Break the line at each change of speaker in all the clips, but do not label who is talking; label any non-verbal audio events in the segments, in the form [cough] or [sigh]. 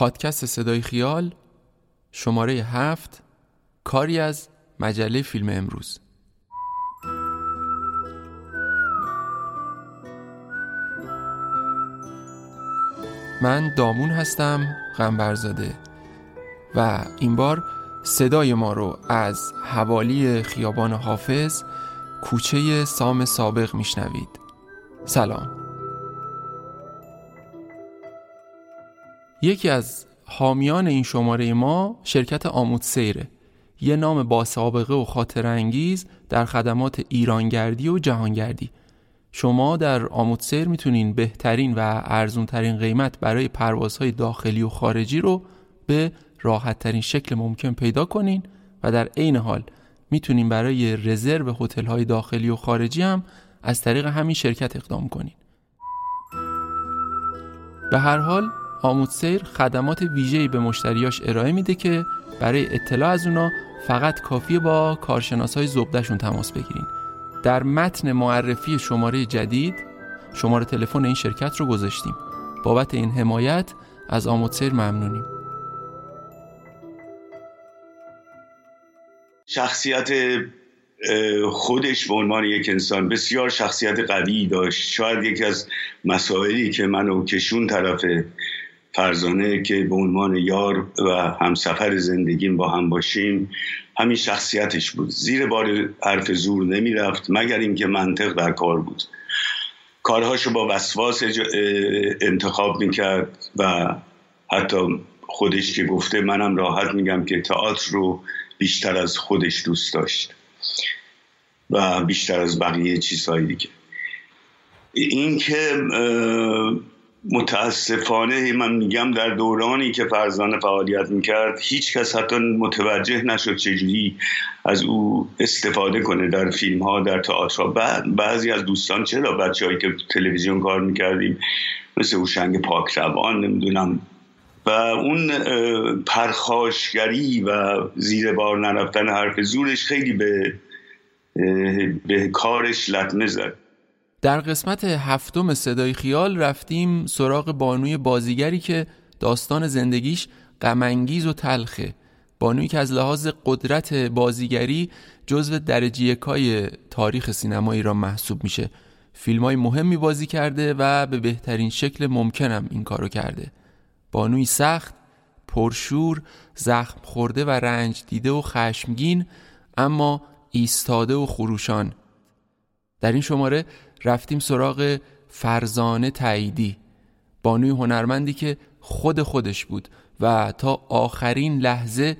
پادکست صدای خیال شماره هفت کاری از مجله فیلم امروز. من دامون هستم غنبرزاده و این بار صدای ما رو از حوالی خیابان حافظ کوچه سام سابق میشنوید. سلام. یکی از حامیان این شماره ما شرکت آمود سیره. یه نام با سابقه و خاطر انگیز در خدمات ایرانگردی و جهانگردی. شما در آمود سیر می‌تونین بهترین و ارزون ترین قیمت برای پروازهای داخلی و خارجی رو به راحت ترین شکل ممکن پیدا کنین و در عین حال می‌تونین برای رزرو هتل های داخلی و خارجی هم از طریق همین شرکت اقدام کنین. به هر حال آمود سیر خدمات ویژه‌ای به مشتریاش ارائه میده که برای اطلاع از اونا فقط کافیه با کارشناس های زبدهشون تماس بگیرین. در متن معرفی شماره جدید شماره تلفن این شرکت رو گذاشتیم. بابت این حمایت از آمود سیر ممنونیم.
شخصیت خودش به عنوان یک انسان بسیار شخصیت قوی داشت. شاید یکی از مسائلی که منو کشون طرف فرزانه که به عنوان یار و همسفر زندگیم با هم باشیم همین شخصیتش بود. زیر بار حرف زور نمی رفت مگر اینکه منطق در کار بود. کارهاشو با وسواس انتخاب می‌کرد و حتی خودش که گفته منم راحت میگم که تئاتر رو بیشتر از خودش دوست داشت و بیشتر از بقیه چیزهایی دیگه این که متاسفانه من میگم در دورانی که فرزانه فعالیت می‌کرد هیچ کس حتی متوجه نشد چجوری از او استفاده کنه در فیلم ها در تئاتر بعضی از دوستان چرا بچه که تلویزیون کار می‌کردیم مثل اوشنگ پاک روان نمی‌دونم. و اون پرخاشگری و زیر بار نرفتن حرف زورش خیلی به به کارش لطمه زد.
در قسمت هفتم صدای خیال رفتیم سراغ بانوی بازیگری که داستان زندگیش غمانگیز و تلخه. بانویی که از لحاظ قدرت بازیگری جزو درجه یکای تاریخ سینما ایران محسوب میشه. فیلم های مهمی بازی کرده و به بهترین شکل ممکنم این کارو کرده. بانوی سخت پرشور زخم خورده و رنج دیده و خشمگین اما ایستاده و خروشان. در این شماره رفتیم سراغ فرزانه تاییدی بانوی هنرمندی که خود خودش بود و تا آخرین لحظه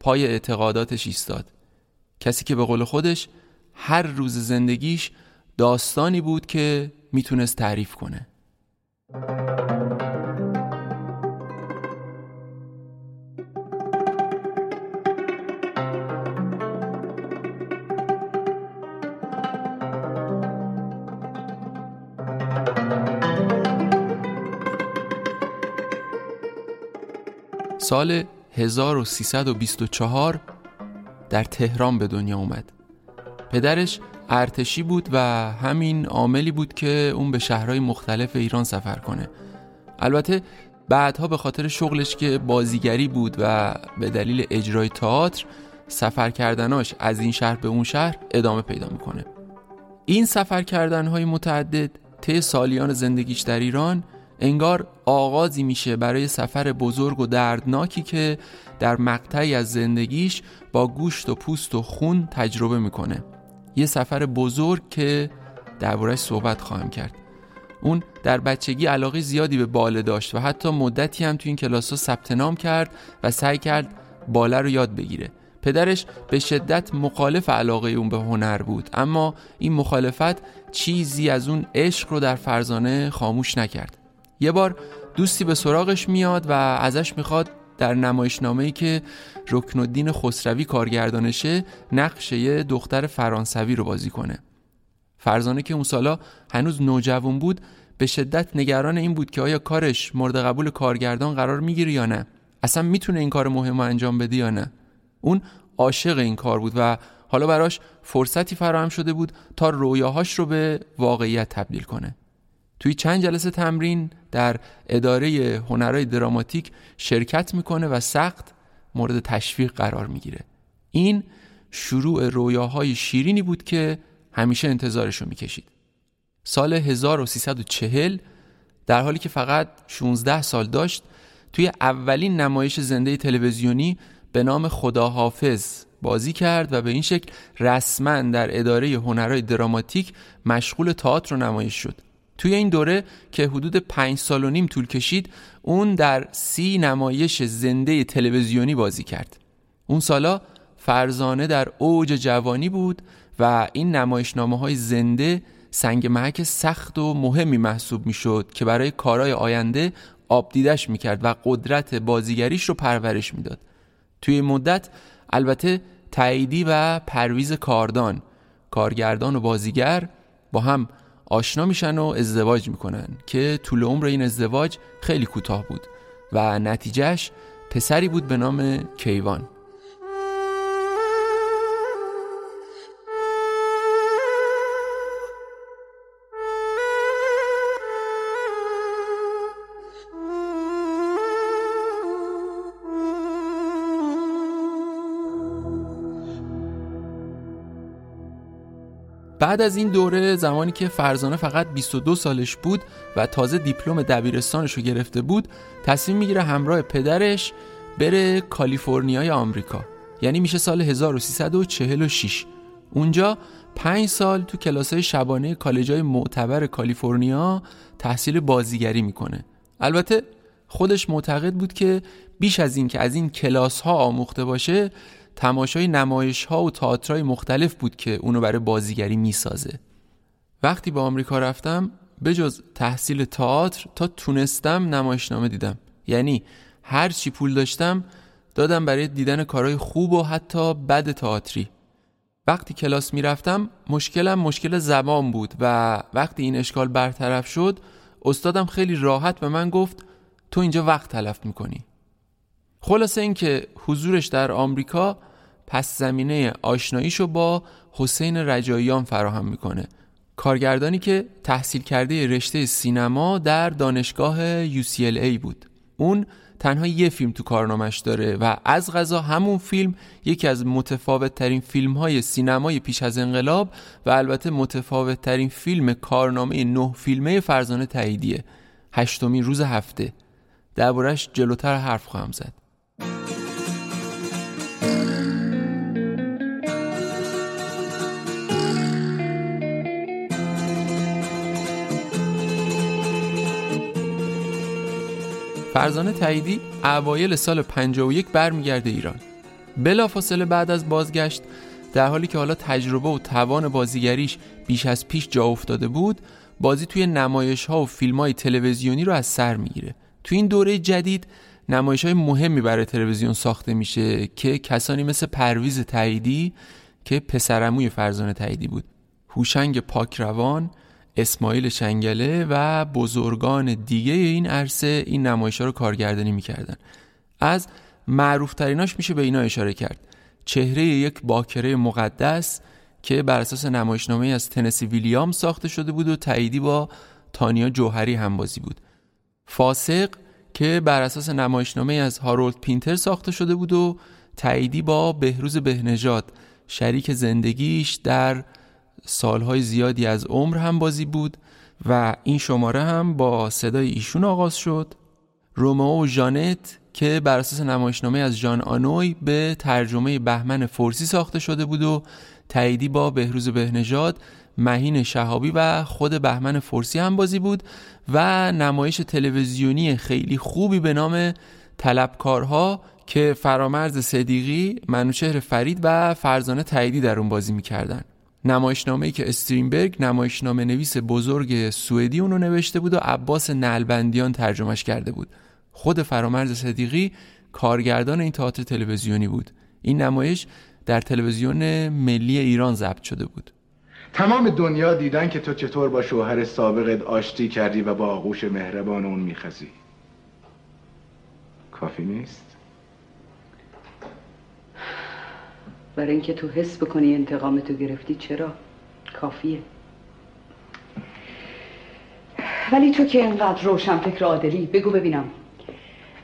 پای اعتقاداتش ایستاد. کسی که به قول خودش هر روز زندگیش داستانی بود که می‌تونست تعریف کنه. سال 1324 در تهران به دنیا اومد. پدرش ارتشی بود و همین عاملی بود که اون به شهرهای مختلف ایران سفر کنه. البته بعدها به خاطر شغلش که بازیگری بود و به دلیل اجرای تئاتر سفر کردناش از این شهر به اون شهر ادامه پیدا می‌کنه. این سفر کردنهای متعدد طی سالیان زندگیش در ایران انگار آغازی میشه برای سفر بزرگ و دردناکی که در مقطعی از زندگیش با گوشت و پوست و خون تجربه می‌کنه. یه سفر بزرگ که دربارهش صحبت خواهم کرد. اون در بچگی علاقه زیادی به باله داشت و حتی مدتی هم تو این کلاس ها ثبت نام کرد و سعی کرد باله رو یاد بگیره. پدرش به شدت مخالف علاقه اون به هنر بود اما این مخالفت چیزی از اون عشق رو در فرزانه خاموش نکرد. یه بار دوستی به سراغش میاد و ازش می‌خواد در نمایشنامه‌ای که رکن الدین خسروی کارگردانشه نقش یه دختر فرانسوی رو بازی کنه. فرزانه که اون سالا هنوز نوجوان بود به شدت نگران این بود که آیا کارش مورد قبول کارگردان قرار می‌گیره یا نه. اصلا می‌تونه این کار مهم رو انجام بده یا نه. اون عاشق این کار بود و حالا براش فرصتی فراهم شده بود تا رویاهاش رو به واقعیت تبدیل کنه. توی چند جلسه تمرین در اداره هنرهای دراماتیک شرکت می‌کنه و سخت مورد تشویق قرار می‌گیره. این شروع رویاهای شیرینی بود که همیشه انتظارشو می‌کشید. سال 1340 در حالی که فقط 16 سال داشت توی اولین نمایش زنده تلویزیونی به نام خداحافظ بازی کرد و به این شکل رسما در اداره هنرهای دراماتیک مشغول تئاتر و نمایش شد. توی این دوره که حدود پنج سال و نیم طول کشید اون در سی نمایش زنده تلویزیونی بازی کرد. اون سالا فرزانه در اوج جوانی بود و این نمایشنامه های زنده سنگ محک سخت و مهمی محسوب می‌شد که برای کارهای آینده آبدیدش می‌کرد و قدرت بازیگریش رو پرورش می‌داد. توی مدت البته تاییدی و پرویز کاردان کارگردان و بازیگر با هم آشنا میشن و ازدواج می‌کنن که طول عمر این ازدواج خیلی کوتاه بود و نتیجهش پسری بود به نام کیوان. بعد از این دوره زمانی که فرزانه فقط 22 سالش بود و تازه دیپلم دبیرستانش رو گرفته بود تصمیم می‌گیره همراه پدرش بره کالیفرنیای آمریکا. یعنی میشه سال 1346 اونجا پنج سال تو کلاسای شبانه کالجای معتبر کالیفرنیا تحصیل بازیگری می‌کنه. البته خودش معتقد بود که بیش از این که از این کلاس ها آموخته باشه تماشای نمایش ها و تئاترای مختلف بود که اونو برای بازیگری می‌سازه. وقتی به آمریکا رفتم بجز تحصیل تئاتر تا تونستم نمایشنامه دیدم. یعنی هر چی پول داشتم دادم برای دیدن کارهای خوب و حتی بد تئاتری. وقتی کلاس می‌رفتم مشکلم مشکل زبان بود و وقتی این اشکال برطرف شد استادم خیلی راحت به من گفت تو اینجا وقت تلف می‌کنی. خلاصه اینکه حضورش در آمریکا پس زمینه آشناییشو با حسین رجاییان فراهم می‌کنه. کارگردانی که تحصیل کرده رشته سینما در دانشگاه UCLA بود. اون تنها یه فیلم تو کارنامش داره و از غذا همون فیلم یکی از متفاوت ترین فیلم های سینمای پیش از انقلاب و البته متفاوت ترین فیلم کارنامه نه فیلمه فرزانه تاییدیه. هشتمین روز هفته. دربارش جلوتر حرف خواهم زد. فرزانه تاییدی اوایل سال 51 برمیگرده ایران. بلافاصله بعد از بازگشت در حالی که حالا تجربه و توان بازیگریش بیش از پیش جا افتاده بود بازی توی نمایش ها و فیلم های تلویزیونی رو از سر می‌گیره. توی این دوره جدید نمایش های مهمی برای تلویزیون ساخته میشه که کسانی مثل پرویز تاییدی که پسرموی فرزانه تاییدی بود هوشنگ پاکروان اسماعیل شنگله و بزرگان دیگه این عرصه این نمایش ها رو کارگردانی می‌کردن. از معروف تریناش میشه به اینا اشاره کرد. چهره یک باکره مقدس که بر اساس نمایشنامه از تنسی ویلیام ساخته شده بود و تاییدی با تانیا جوهری همبازی بود. فاسق که بر اساس نمایشنامه از هارولد پینتر ساخته شده بود و تاییدی با بهروز بهنژاد شریک زندگیش در سالهای زیادی از عمر هم بازی بود و این شماره هم با صدای ایشون آغاز شد. رومئو و ژانت که بر اساس نمایشنامه از جان آنوی به ترجمه بهمن فرسی ساخته شده بود و تاییدی با بهروز بهنژاد مهین شهابی و خود بهمن فرسی هم بازی بود و نمایش تلویزیونی خیلی خوبی به نام طلبکارها که فرامرز صدیقی، منوچهر فرید و فرزانه تاییدی در اون بازی می‌کردن. نمایشنامه که استرینبرگ نمایشنامه نویس بزرگ سوئدی اونو نوشته بود و عباس نلبندیان ترجمهش کرده بود. خود فرامرز صدیقی کارگردان این تئاتر تلویزیونی بود. این نمایش در تلویزیون ملی ایران ضبط شده بود.
تمام دنیا دیدن که تو چطور با شوهر سابقت آشتی کردی و با آغوش مهربان اون میخزی کافی نیست؟
برای اینکه تو حس بکنی انتقام تو گرفتی چرا؟ کافیه. ولی تو که اینقدر روشن فکر عادلی بگو ببینم.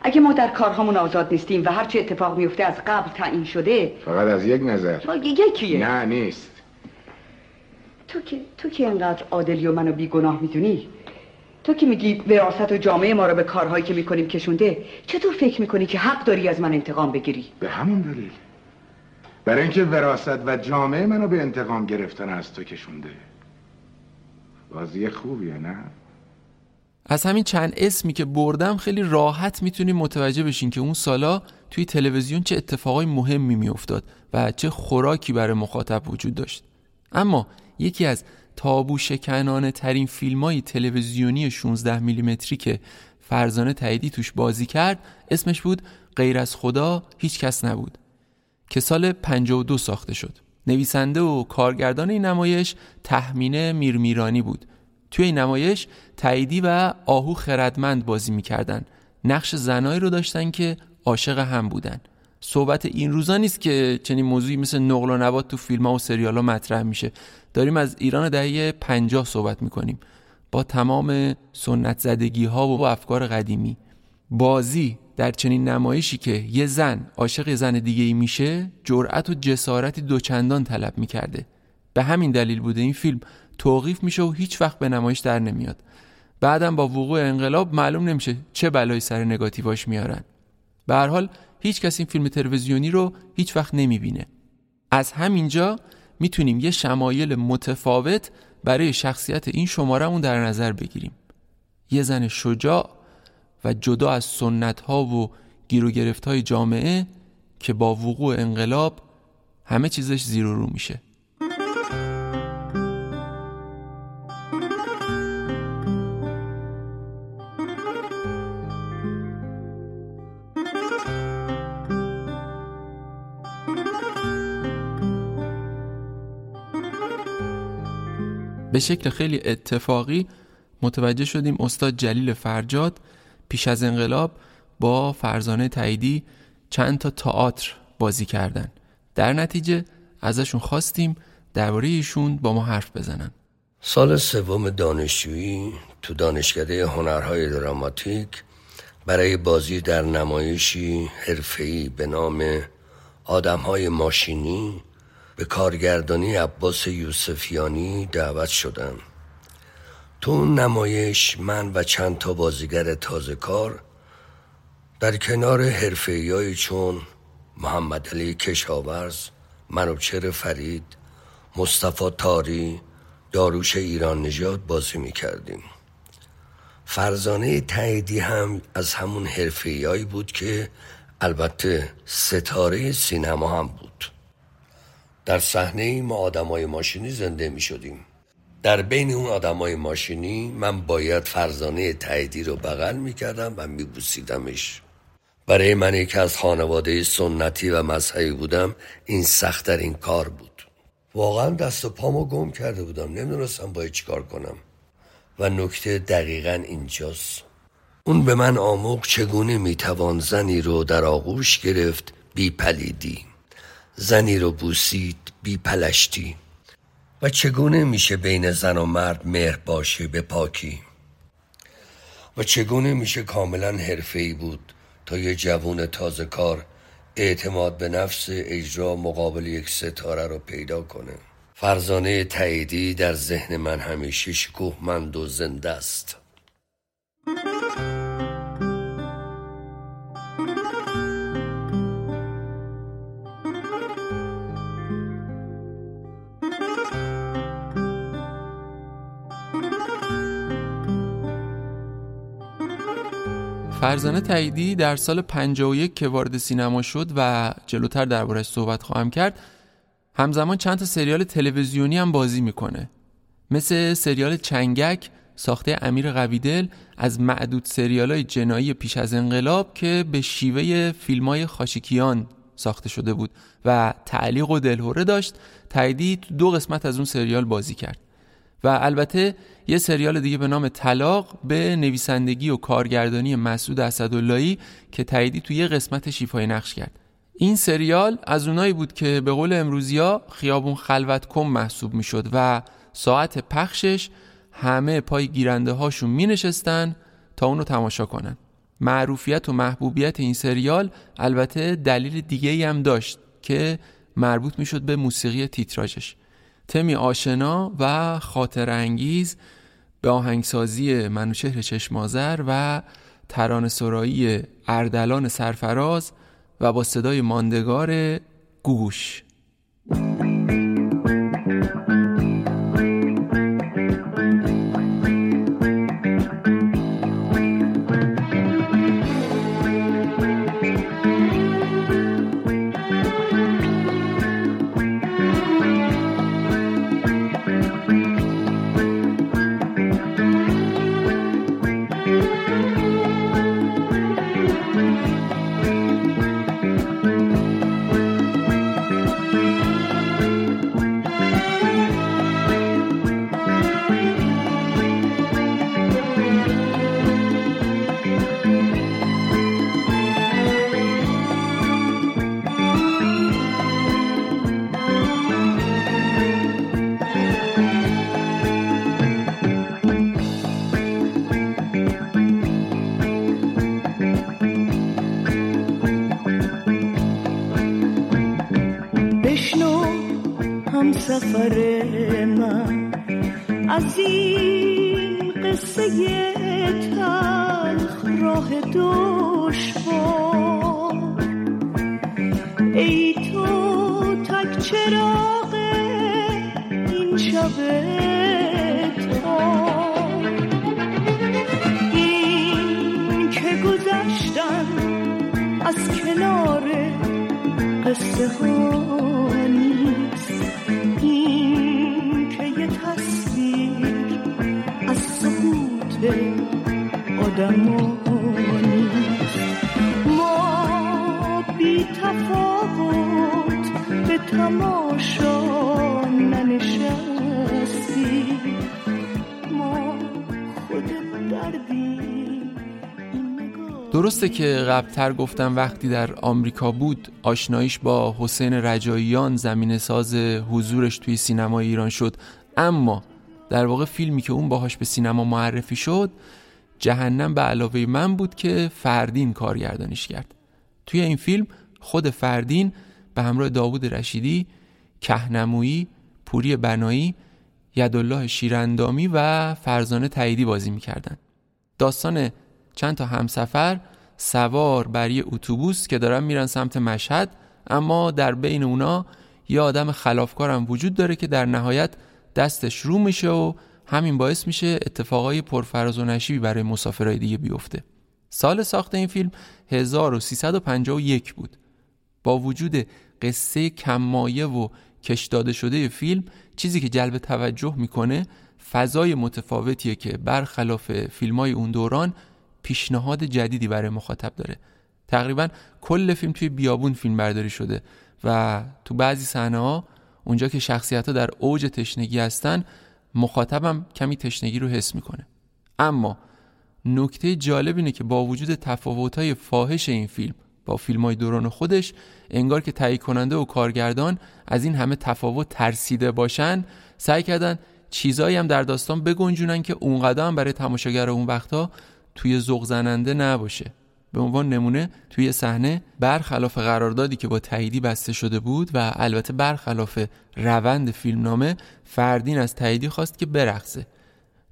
اگه ما در کارهامون آزاد نیستیم و هرچی اتفاق میفته از قبل تعیین شده
فقط از یک نظر.
یکیه.
نه نیست.
تو که تو که اینقدر عادلی و منو بیگناه می‌دونی؟ تو که میگی وراثت و جامعه ما رو به کارهایی که می‌کنیم کشونده چطور فکر می‌کنی که حق داری از من انتقام بگیری؟
به همون دلیل. برای اینکه وراست و جامعه منو به انتقام گرفتن از تو کشونده. بازی خوبیه نه؟
از همین چند اسمی که بردم خیلی راحت می‌تونیم متوجه بشین که اون سالا توی تلویزیون چه اتفاقای مهمی میافتاد و چه خوراکی برای مخاطب وجود داشت. اما یکی از تابو شکنانه ترین فیلم های تلویزیونی 16 میلیمتری که فرزانه تاییدی توش بازی کرد اسمش بود غیر از خدا هیچ کس نبود. که سال 52 ساخته شد. نویسنده و کارگردان این نمایش تحمینه میرمیرانی بود. توی این نمایش تاییدی و آهو خردمند بازی می‌کردن. نقش زنایی رو داشتن که عاشق هم بودن. صحبت این روزا نیست که چنین موضوعی مثل نقل و نبات تو فیلم ها و سریال ها مطرح میشه. داریم از ایران دهه 50 صحبت می‌کنیم. با تمام سنت زدگی ها و افکار قدیمی. بازی در چنین نمایشی که یه زن عاشق زن دیگه ای میشه جرأت و جسارتی دوچندان طلب می‌کرده. به همین دلیل بوده این فیلم توقیف میشه و هیچ وقت به نمایش در نمیاد. بعدم با وقوع انقلاب معلوم نمیشه چه بلایی سر نگاتیواش میارن. به هر حال هیچ کس این فیلم تلویزیونی رو هیچ وقت نمی‌بینه. از همینجا می‌تونیم یه شمایل متفاوت برای شخصیت این شمارمون در نظر بگیریم. یه زن شجاع و جدا از سنت ها و گیر و گرفت های جامعه که با وقوع انقلاب همه چیزش زیر و رو میشه. به شکل خیلی اتفاقی متوجه شدیم استاد جلیل فرجاد پیش از انقلاب با فرزانه تاییدی چند تا تئاتر بازی کردن. در نتیجه ازشون خواستیم درباره ایشون با ما حرف بزنن.
سال سوم دانشجویی تو دانشکده هنرهای دراماتیک برای بازی در نمایشی حرفه‌ای به نام آدمهای ماشینی به کارگردانی عباس یوسفیانی دعوت شدم تو نمایش من و چند تا بازیگر تازه کار در کنار حرفه‌ایایی چون محمد علی کشاورز منوچر فرید مصطفی تاری داروش ایران نژاد بازی می کردیم فرزانه تاییدی هم از همون حرفه‌ایایی بود که البته ستاره سینما هم بود. در صحنه ما آدمای ماشینی زنده می شدیم در بین اون آدمای ماشینی من باید فرزانه تاییدی رو بغل می کردم و می بوسیدمش برای من که از خانواده سنتی و مذهبی بودم این سختترین کار بود. واقعا دست و پامو گم کرده بودم نمی‌دونستم باید چیکار کنم. و نکته دقیقا اینجاست. اون به من آموخت چگونه می‌توان زنی رو در آغوش گرفت بی پلیدی زنی رو بوسید بی پلشتی و چگونه میشه بین زن و مرد مهر باشه به پاکی؟ و چگونه میشه کاملا حرفه‌ای بود تا یه جوون تازه کار اعتماد به نفس اجرا مقابل یک ستاره رو پیدا کنه؟ فرزانه تاییدی در ذهن من همیشه شکوهمند و زنده است.
فرزانه تاییدی در سال 51 که وارد سینما شد و جلوتر دربارش صحبت خواهم کرد همزمان چند تا سریال تلویزیونی هم بازی می‌کنه. مثل سریال چنگک ساخته امیر قویدل از معدود سریال های جنایی پیش از انقلاب که به شیوه فیلم های خاشکیان ساخته شده بود و تعلیق و دلهوره داشت. تاییدی دو قسمت از اون سریال بازی کرد. و البته یه سریال دیگه به نام طلاق به نویسندگی و کارگردانی مسعود اسداللهی که تاییدی توی یه قسمت شیفای نقش کرد. این سریال از اونایی بود که به قول امروزیا خیابون خلوت کم محسوب می‌شد و ساعت پخشش همه پای گیرنده هاشون می نشستن تا اونو تماشا کنن. معروفیت و محبوبیت این سریال البته دلیل دیگه هم داشت که مربوط می شد به موسیقی تیتراژش. تمی آشنا و خاطر انگیز به آهنگسازی منوچهر چشمازر و تران سرایی اردلان سرفراز و با صدای ماندگار
سفر من از این قصه تلخ راه دشوار. ای تو تک چراغ این شب این که گذشتن از کنار قصه ها.
گوش درسته که قبلتر گفتم وقتی در آمریکا بود آشناییش با حسین رجاییان زمین ساز حضورش توی سینما ایران شد. اما در واقع فیلمی که اون باهاش به سینما معرفی شد جهنم به علاوه من بود که فردین کارگردانیش کرد. توی این فیلم خود فردین به همراه داوود رشیدی کهنمویی پوری بنایی یدالله شیراندامی و فرزانه تاییدی بازی می‌کردن. داستان چند تا همسفر سوار بر یه اتوبوس که دارن میرن سمت مشهد اما در بین اونا یه آدم خلافکارم وجود داره که در نهایت دستش رو میشه و همین باعث میشه اتفاقای پرفراز و نشیبی برای مسافرهای دیگه بیفته. سال ساخت این فیلم 1351 بود. با وجود قصه کمایه و کش داده شده فیلم چیزی که جلب توجه می‌کنه فضای متفاوتیه که برخلاف فیلم های اون دوران پیشنهاد جدیدی برای مخاطب داره. تقریبا کل فیلم توی بیابون فیلم برداری شده و تو بعضی صحنه ها اونجا که شخصیت ها در اوج تشنگی هستن مخاطبم کمی تشنگی رو حس می‌کنه. اما نکته جالب اینه که با وجود تفاوت های فاحش این فیلم با فیلم های دوران خودش انگار که تهیه کننده و کارگردان از این همه تفاوت ترسیده باشن سعی کردن چیزایی هم در داستان بگنجونن که اونقدر هم برای تماشاگر اون وقتا توی ذوق زننده نباشه. به عنوان نمونه توی صحنه برخلاف قراردادی که با تاییدی بسته شده بود و البته برخلاف روند فیلمنامه فردین از تاییدی خواست که برقصه.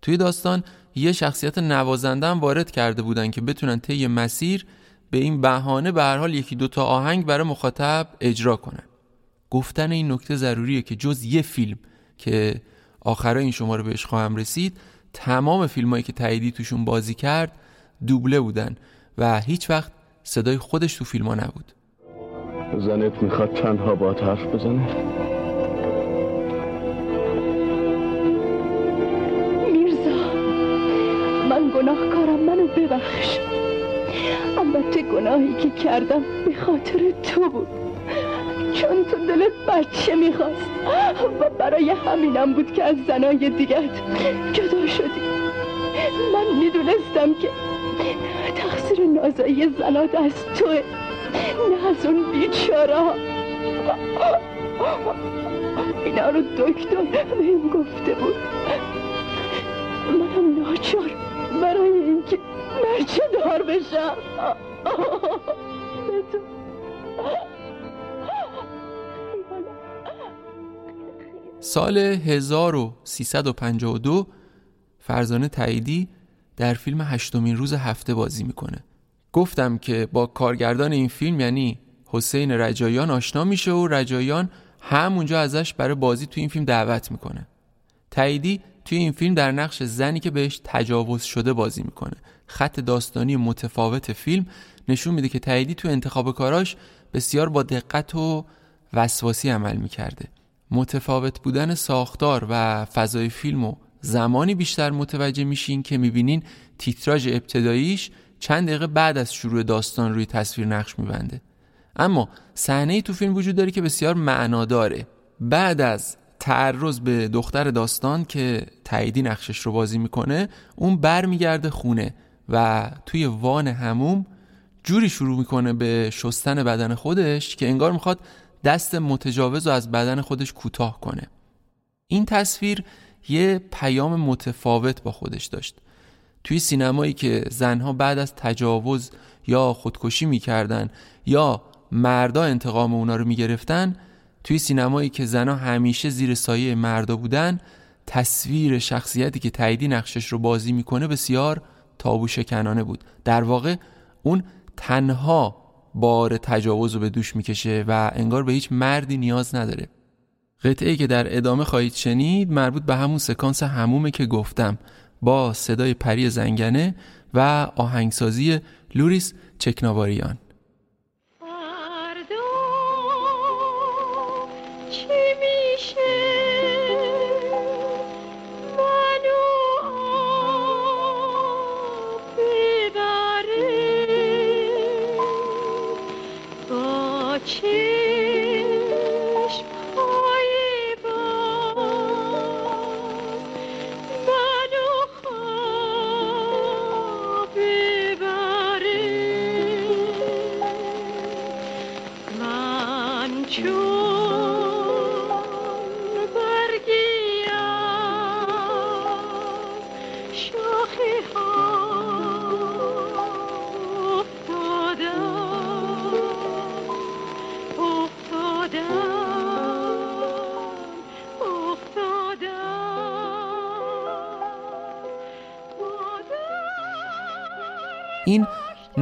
توی داستان یه شخصیت نوازنده هم وارد کرده بودن که بتونن طی مسیر به این بهانه به هر حال یکی دوتا آهنگ برای مخاطب اجرا کنن. گفتن این نکته ضروریه که جز یه فیلم که آخرای این شماره بهش خواهم رسید تمام فیلم هایی که تاییدی توشون بازی کرد دوبله بودن. و هیچ وقت صدای خودش تو فیلم ها نبود.
زنت می‌خواد تنها با حرف بزنه؟
میرزا من گناهکارم منو ببخش. البته گناهی که کردم به خاطر تو بود. چون تو دلت بچه می‌خواست و برای همینم بود که از زنای دیگت جدا شدی. من می‌دونستم که تقصیر نازایی زنات از توه. نه از اون بیچاره اینا رو دکتر بهم گفته بود. منم ناچار برای اینکه مرچه دار بشم.
سال 1352 فرزانه تاییدی در فیلم هشتمین روز هفته بازی می‌کنه. گفتم که با کارگردان این فیلم یعنی حسین رجایان آشنا میشه و رجایان همونجا ازش برای بازی توی این فیلم دعوت می‌کنه. تاییدی توی این فیلم در نقش زنی که بهش تجاوز شده بازی می‌کنه. خط داستانی متفاوت فیلم نشون میده که تاییدی توی انتخاب کاراش بسیار با دقت و وسواسی عمل می‌کرده. متفاوت بودن ساختار و فضای فیلم و زمانی بیشتر متوجه میشین که می‌بینین تیتراژ ابتداییش چند دقیقه بعد از شروع داستان روی تصویر نقش میبنده. اما صحنه تو فیلم وجود داره که بسیار معناداره. بعد از تعرض به دختر داستان که تاییدی نقشش رو بازی می‌کنه اون برمیگرده خونه و توی وان هموم جوری شروع می‌کنه به شستن بدن خودش که انگار می‌خواد دست متجاوز رو از بدن خودش کوتاه کنه. این تصویر یه پیام متفاوت با خودش داشت. توی سینمایی که زنها بعد از تجاوز یا خودکشی می‌کردن یا مردا انتقام اونا رو می‌گرفتن توی سینمایی که زنها همیشه زیر سایه مردا بودن تصویر شخصیتی که تاییدی نقشش رو بازی می‌کنه بسیار تابو شکنانه بود. در واقع اون تنها بار تجاوز رو به دوش می‌کشه و انگار به هیچ مردی نیاز نداره. قطعه که در ادامه خواهید شنید مربوط به همون سکانس همومه که گفتم. با صدای پری زنگنه و آهنگسازی لوریس چکناواریان.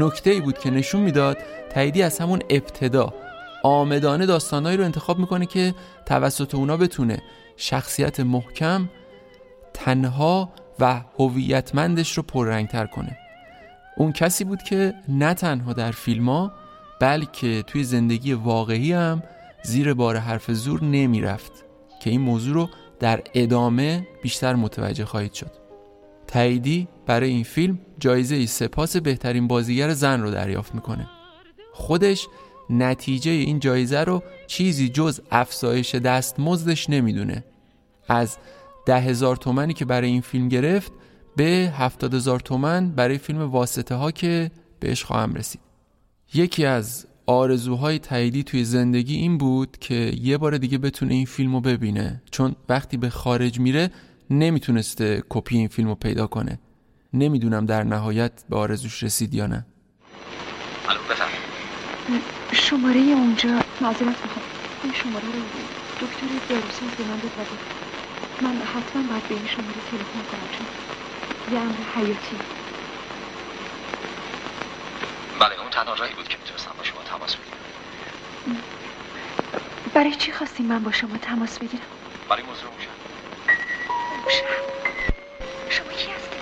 نکته ای بود که نشون می‌داد تاییدی از همون ابتدا. آمدانه داستانهایی رو انتخاب می‌کنه که توسط اونا بتونه شخصیت محکم تنها و هویتمندش رو پررنگتر کنه. اون کسی بود که نه تنها در فیلم ها بلکه توی زندگی واقعی هم زیر بار حرف زور نمی‌رفت که این موضوع رو در ادامه بیشتر متوجه خواهید شد. تاییدی برای این فیلم جایزه ای سپاس بهترین بازیگر زن رو دریافت می‌کنه. خودش نتیجه این جایزه رو چیزی جز افزایش دستمزدش نمی‌دونه. از ده هزار تومنی که برای این فیلم گرفت به هفتاد هزار تومن برای فیلم واسطه ها که بهش خواهم رسید. یکی از آرزوهای تاییدی توی زندگی این بود که یه بار دیگه بتونه این فیلم رو ببینه. چون وقتی به خارج میره نمی‌تونسته کپی این فیلم رو پیدا کنه. نمی‌دونم در نهایت به آرزوش رسید یا نه.
الو بفهم
شماره اونجا. معذرت می‌خوام. این شماره رو دکتر داروساز به من داده من حتما باید به این شماره تلفن کنم چون یه امر حیاتی.
بله اون تنها راهی بود که می‌تونستم با شما تماس بگیرم.
برای چی خواستیم من با شما تماس بگیرم؟
برای موضوع موشن
شما کی هستی؟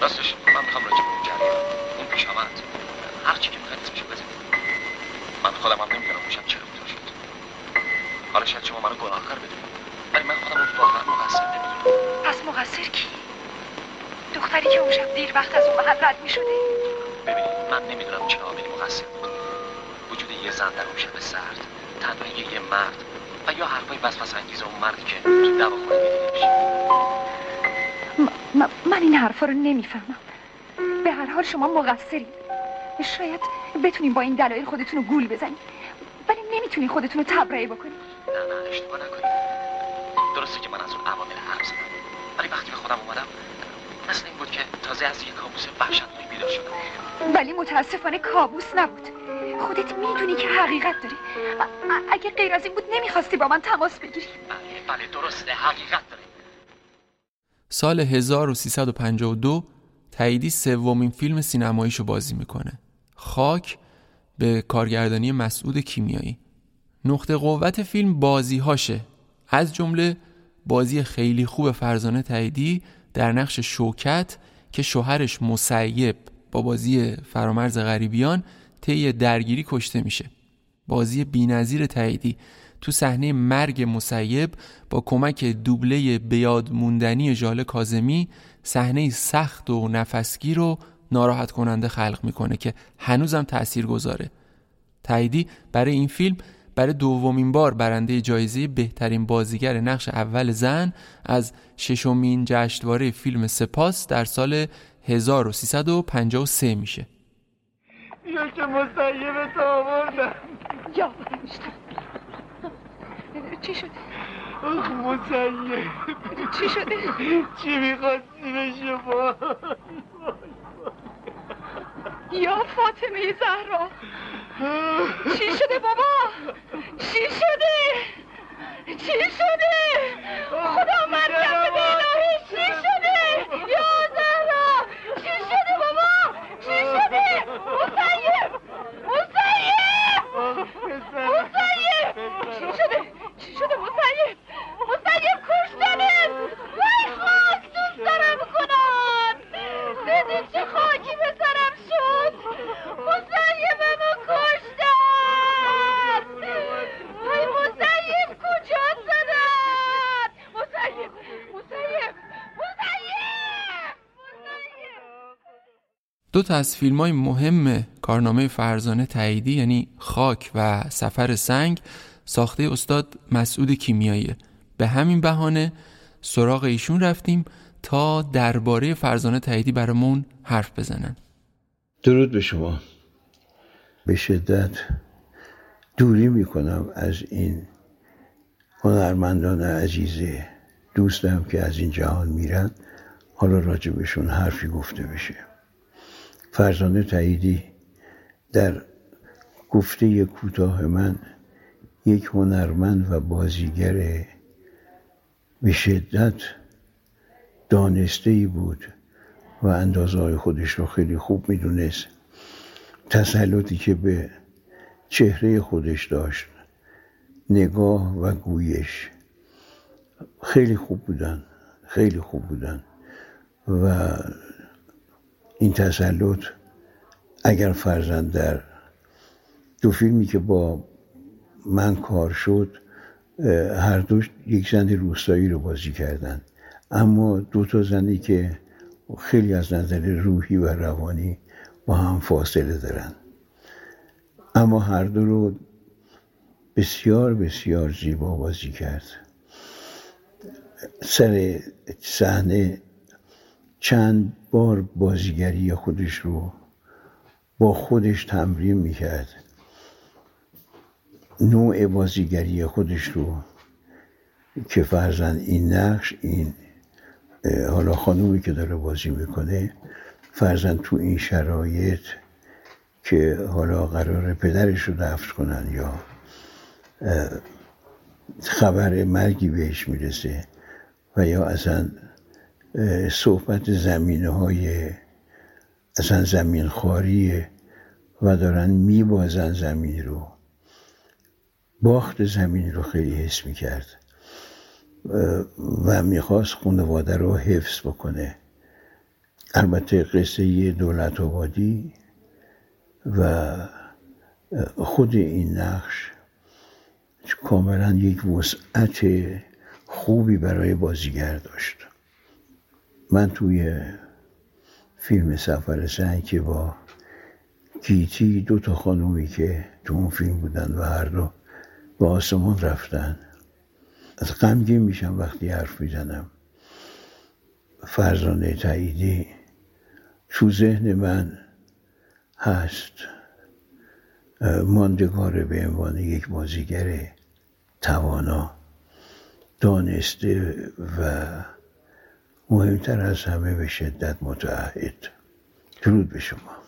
راستش من می‌خوام راجع به اون جریان اون پیش آمد هر چی که می‌خواید اسمشو بزنید. من خودم هم نمی‌دونم موشم چرا اینطور شد. حالا شاید شما منو گناهکار بدونید. ولی من خودم رو واقعا مقصر نمی‌دونم.
پس مقصر کی؟ دختری که اون شب دیر وقت از اون محل رد می‌شده؟
ببینید من نمی‌دونم چه عاملی مقصر بود. وجود یه زن در اون شب سرد تنهایی یه مرد و یا حرفای وسوسه انگیز اون مردی که تو دواخونه میشه.
من این حرفا رو نمی‌فهمم. به هر حال شما مقصرید شاید بتونیم با این دلایل خودتون رو گول بزنید ولی نمی‌تونین خودتون رو تبرئه بکنید
نه نه اشتباه نکنید درسته که من از اون عوامل حرف زدم. ولی وقتی به خودم اومدم مثل این بود که تازه از یک کابوس وحشتناک بیدار شدم.
ولی متاسفانه کابوس نبود. خودت می‌دونی که حقیقت داری. اگه غیر از این بود نمی‌خواستی با من تماس بگیری.
بله بله درسته حقیقت داره.
سال 1352 تاییدی سومین فیلم سینماییشو بازی می‌کنه. خاک به کارگردانی مسعود کیمیایی. نقطه قوت فیلم بازی هاشه از جمله بازی خیلی خوب فرزانه تاییدی در نقش شوکت که شوهرش مسیب با بازی فرامرز غریبیان طی درگیری کشته میشه. بازی بینظیر تاییدی تو صحنه مرگ مسیب با کمک دوبله بیاد موندنی ژاله کازمی صحنه سخت و نفسگیر رو ناراحت کننده خلق می‌کنه که هنوزم تأثیر گذاره تاییدی برای این فیلم برای دومین بار برنده جایزه بهترین بازیگر نقش اول زن از ششمین جشنواره فیلم سپاس در سال 1353 میشه.
یا که مسیب تا آوردم
یا چی شده؟
آخ مسیب
چی شده؟
چی می‌خواستی بشه با
یا فاطمه زهرا چی شده بابا چی شده چی شده خدا مریم به چی شده یا زهرا چی شده بابا چی شده مسیب مسیب مسیب چی شده چی شده وای خاک دوست دارم دیدی چه خاکی به سرم شد مسیبمو کشتن وای مسیب کجا زدن مسیب مسیب مسیب
دو تا از فیلم های مهم کارنامه فرزانه تاییدی یعنی خاک و سفر سنگ ساخته استاد مسعود کیمیاییه به همین بهانه سراغ ایشون رفتیم تا درباره فرزانه تاییدی برامون حرف بزنن.
درود به شما. به شدت دوری می‌کنم از این هنرمندان عزیزه دوستم که از این جهان میرن. حالا راجبشون حرفی گفته بشه. فرزانه تاییدی در گفته کوتاه من یک هنرمند و بازیگر به شدت دانسته ای بود و اندازه خودش رو خیلی خوب می‌دونست. تسلطی که به چهره خودش داشت نگاه و گویش خیلی خوب بودن خیلی خوب بودن و این تسلط اگر فرزند در دو فیلمی که با من کار شد هر دوش یک زن روستایی رو بازی کردن. اما دو تا زنی که خیلی از نظر روحی و روانی با هم فاصله دارن. اما هر دو رو بسیار بسیار زیبا بازی کرد. سر صحنه چند بار بازیگری خودش رو با خودش تمرین می‌کرد. نوع بازیگری خودش رو که فرزن این نقش این حالا خانومی که داره بازی می‌کنه فرزن تو این شرایط که حالا قرار پدرش رو دفت کنن یا خبر مرگی بهش می‌رسه و یا اصلا صحبت زمینه های اصلا زمین خاریه و دارن میبازن زمین رو. باخت زمین رو خیلی حس می‌کرد. و می‌خواست خانواده رو حفظ بکنه. البته قصه دولت آبادی و خود این نقش کاملا یک وسعت خوبی برای بازیگر داشت. من توی فیلم سفر سنگ که با گیتی دو تا خانومی که تو اون فیلم بودن و هر دو به آسمان رفتن از غمگین میشم وقتی حرف می‌زنم. فرزانه تاییدی تو ذهن من هست. ماندگار به عنوان یک بازیگر توانا دانسته و
مهمتر از همه به شدت متعهد. درود به شما.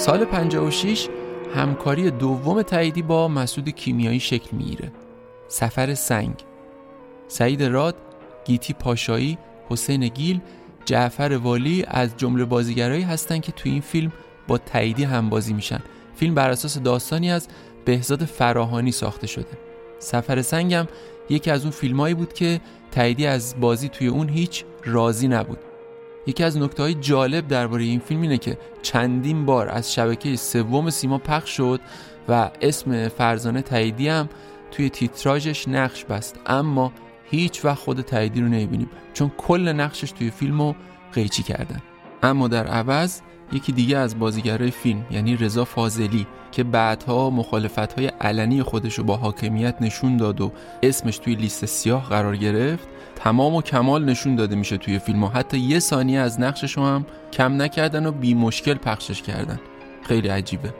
سال 56 همکاری دوم تاییدی با مسعود کیمیایی شکل می‌گیره. سفر سنگ. سعید راد گیتی پاشایی حسین گیل جعفر والی از جمله بازیگرایی هستند که تو این فیلم با تاییدی هم بازی میشن. فیلم بر اساس داستانی از بهزاد فراهانی ساخته شده. سفر سنگم یکی از اون فیلمایی بود که تاییدی از بازی توی اون هیچ راضی نبود. یکی از نکته های جالب درباره این فیلم اینه که چندین بار از شبکه سوم سیما پخش شد و اسم فرزانه تاییدی هم توی تیتراژش نقش بست. اما هیچ وقت خود تاییدی رو نمی‌بینیم چون کل نقشش توی فیلم رو قیچی کردن. اما در عوض یکی دیگه از بازیگرای فیلم یعنی رضا فاضلی که بعدها مخالفت های علنی خودش رو با حاکمیت نشون داد و اسمش توی لیست سیاه قرار گرفت تمام و کمال نشون داده میشه توی فیلم ها حتی یه ثانیه از نقشش هم کم نکردن و بی مشکل پخشش کردن. خیلی عجیبه.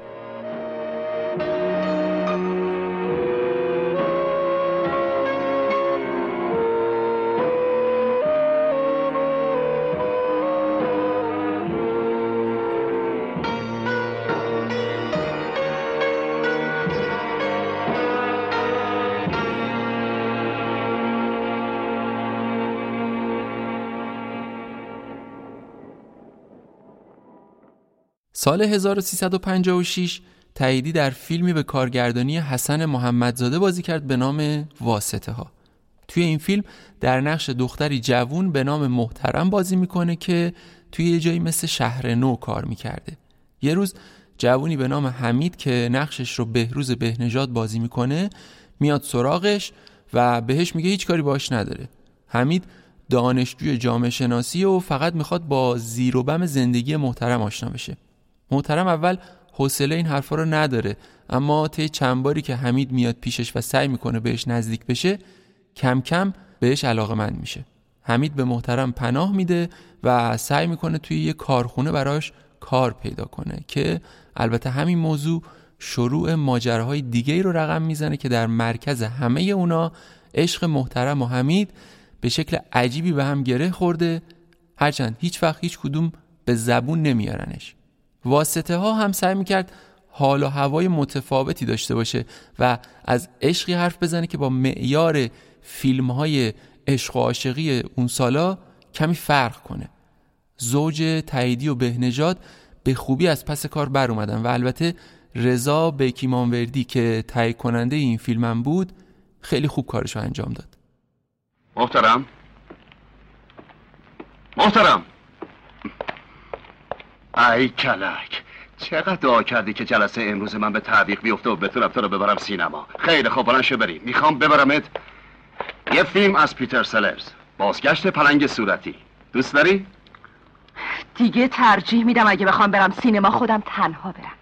سال 1356 تاییدی در فیلمی به کارگردانی حسن محمدزاده بازی کرد به نام واسطه ها توی این فیلم در نقش دختری جوون به نام محترم بازی می‌کنه که توی یه جایی مثل شهر نو کار می‌کرده. یه روز جوونی به نام حمید که نقشش رو بهروز بهنژاد بازی می‌کنه میاد سراغش و بهش میگه هیچ کاری باش نداره. حمید دانشجوی جامعه شناسی و فقط می‌خواد با زیر و بم زندگی محترم آشنا بشه. محترم اول حوصله این حرفا رو نداره اما طی چند باری که حمید میاد پیشش و سعی می‌کنه بهش نزدیک بشه کم کم بهش علاقه مند میشه. حمید به محترم پناه میده و سعی می‌کنه توی یه کارخونه براش کار پیدا کنه که البته همین موضوع شروع ماجراهای دیگه رو رقم می‌زنه که در مرکز همه اونا عشق محترم و حمید به شکل عجیبی به هم گره خورده. هرچند هیچ وقت هیچ کدوم به زبون نمیارنش. واسطه ها هم سعی می‌کرد حال و هوای متفاوتی داشته باشه و از عشقی حرف بزنه که با معیار فیلم های عشق و عاشقی اون سالا کمی فرق کنه. زوج تاییدی و بهنژاد به خوبی از پس کار بر اومدن و البته رضا بیکیمانوردی که تهیه کننده این فیلمم بود خیلی خوب کارشو انجام داد.
محترم. محترم. ای کلک چقدر دعا کردی که جلسه امروز من به تعویق بیفته و بتونم تو رو ببرم سینما خیلی خوب بلند بریم می‌خوام ببرمت یه فیلم از پیتر سلرز بازگشت پلنگ صورتی دوست داری؟
دیگه ترجیح میدم اگه بخوام برم سینما خودم تنها برم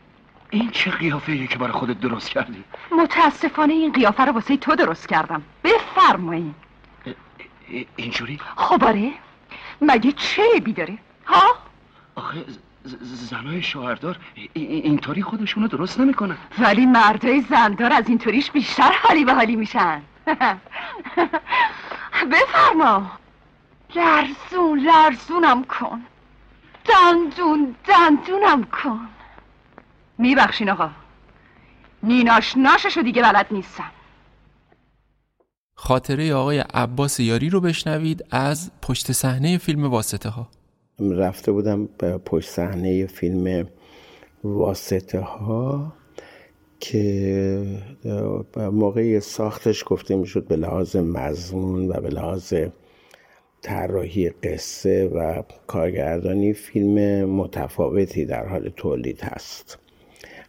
این چه قیافه که برای خودت درست کردی؟
متاسفانه این قیافه رو واسه تو درست کردم بفرمایید
اینجوری؟
خب آره مگه چه بیداره؟ ها؟
آخه زنای شوهردار اینطوری خودشونو درست نمی‌کنن.
ولی مردای زندار از اینطوریش بیشتر حالی به حالی میشن. [laughs] بفرما. لرزون لرزونم کن. دندون دندونم کن. میبخشین آقا. نیناش ناششو دیگه بلد نیستم.
خاطره آقای عباس یاری رو بشنوید از پشت صحنه فیلم واسطه ها
رفته بودم به پشت صحنه فیلم واسطه ها که موقع ساختش گفته می‌شد به لحاظ مضمون و به لحاظ طراحی قصه و کارگردانی فیلم متفاوتی در حال تولید هست.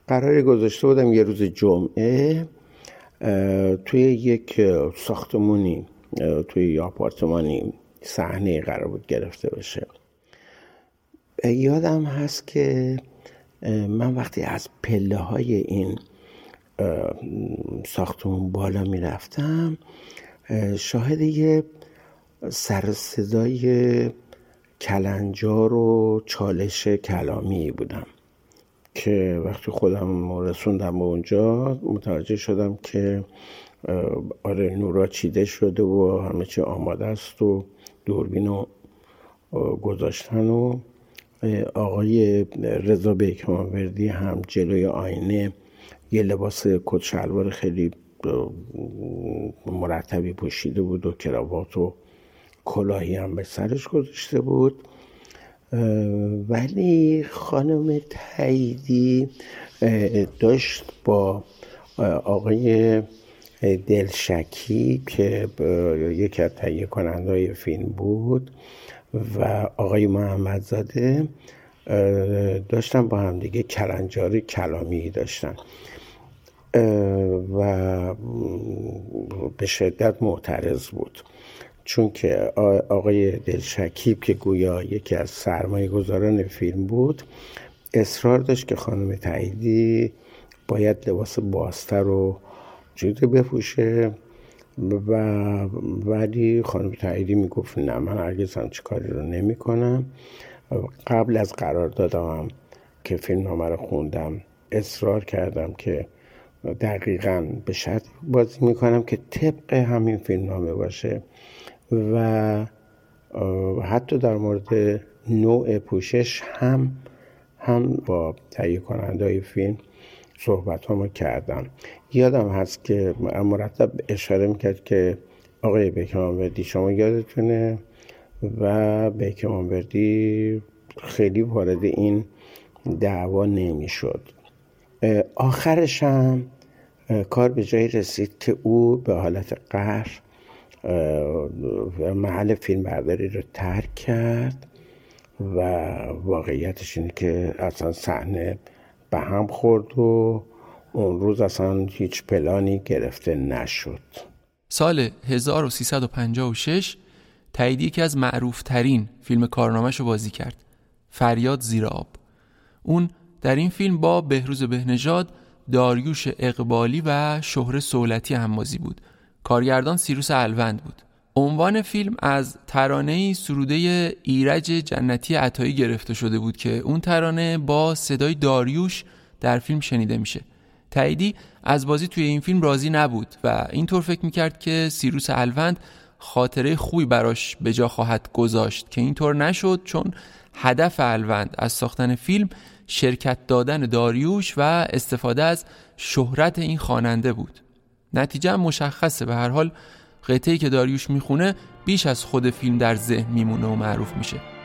قرار گذاشته بودم یه روز جمعه توی یک ساختمونی توی یه آپارتمانی صحنه قرار بود گرفته بشه. یادم هست که من وقتی از پله های این ساختمون بالا می‌رفتم شاهد یه سر صدای کلنجار و چالش کلامی بودم که وقتی خودم رسوندم به اونجا متوجه شدم که آره نورا چیده شده و همه چی آماده است و دوربین رو گذاشتن و آقای رضا بیکمانوردی هم جلوی آینه یه لباس کت شلوار خیلی مرتبی پوشیده بود و کراوات و کلاهی هم به سرش گذاشته بود. ولی خانم تاییدی داشت با آقای دلشکی که یکی از تهیه کننده فیلم بود و آقای محمدزاده داشتن با هم دیگه کلنجار کلامی داشتن. و به شدت معترض بود. چون که آقای دلشکیب که گویا یکی از سرمایه گذاران فیلم بود اصرار داشت که خانم تعییدی باید لباس بازتر و جوده بپوشه. و ولی خانم تعییدی می‌گفت نه من هرگز همچی کاری رو نمی کنم قبل از قرار دادم که فیلم نامه رو خوندم اصرار کردم که دقیقا به شرط بازی می‌کنم که طبق همین فیلم نامه باشه. و حتی در مورد نوع پوشش هم هم با تهیه کننده های فیلم صحبت کردم. یادم هست که مرتب اشاره می‌کرد که آقای بیکمانوردی شما یادتونه و بیکمانوردی خیلی وارد این دعوا نمی‌شد. آخرش هم کار به جایی رسید که او به حالت قهر محل فیلم برداری رو ترک کرد و واقعیتش اینه که اصلا صحنه به هم خورد و اون روز اصلا هیچ پلانی گرفته نشد.
سال 1356 تایید یکی از معروف ترین فیلم کارنامهش رو بازی کرد. فریاد زیر آب. اون در این فیلم با بهروز بهنژاد داریوش اقبالی و شهر سولتی همبازی بود. کارگردان سیروس الوند بود. عنوان فیلم از ترانه سروده ایرج جنتی عطایی گرفته شده بود که اون ترانه با صدای داریوش در فیلم شنیده میشه. تاییدی از بازی توی این فیلم راضی نبود و اینطور فکر می‌کرد که سیروس الوند خاطره خوبی براش به جا خواهد گذاشت که اینطور نشد چون هدف الوند از ساختن فیلم شرکت دادن داریوش و استفاده از شهرت این خواننده بود. نتیجه مشخصه. به هر حال قطعی که داریوش می‌خونه بیش از خود فیلم در ذهن میمونه و معروف میشه.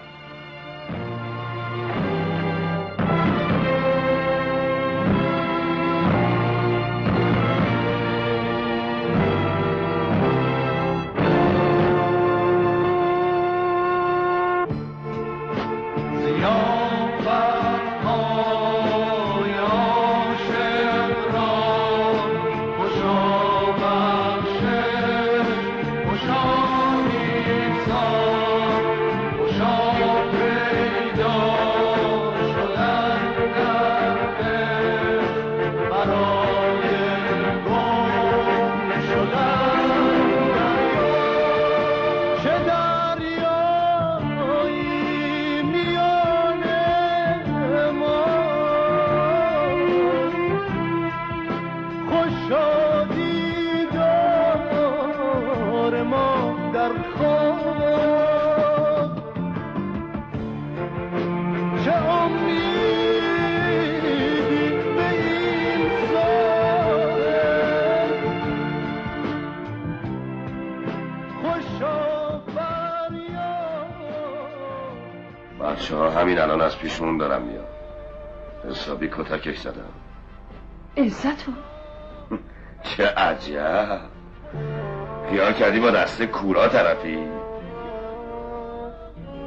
دسته کورا طرفی.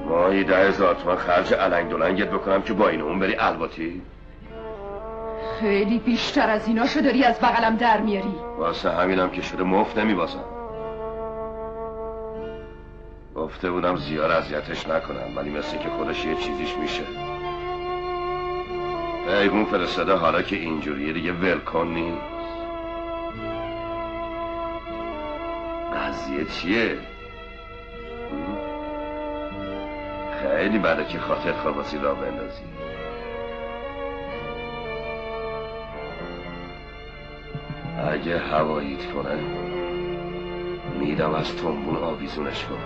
ماهی ده هزار تومن خرج علنگ دلنگت بکنم که با این اون بری الباتی.
خیلی بیشتر از ایناشو داری از بغلم در میاری.
واسه همینم که شده مفت نمیباسم. گفته بودم زیاد اذیتش نکنم ولی مثل که خودش یه چیزیش میشه. ایمون فرستاده حالا که اینجوریه دیگه ولکن نیست قضیه چیه؟ خیلی بده که خاطر خواسی را بندازی. اگه هواییت کنه میدم از تنبون آویزونش کنم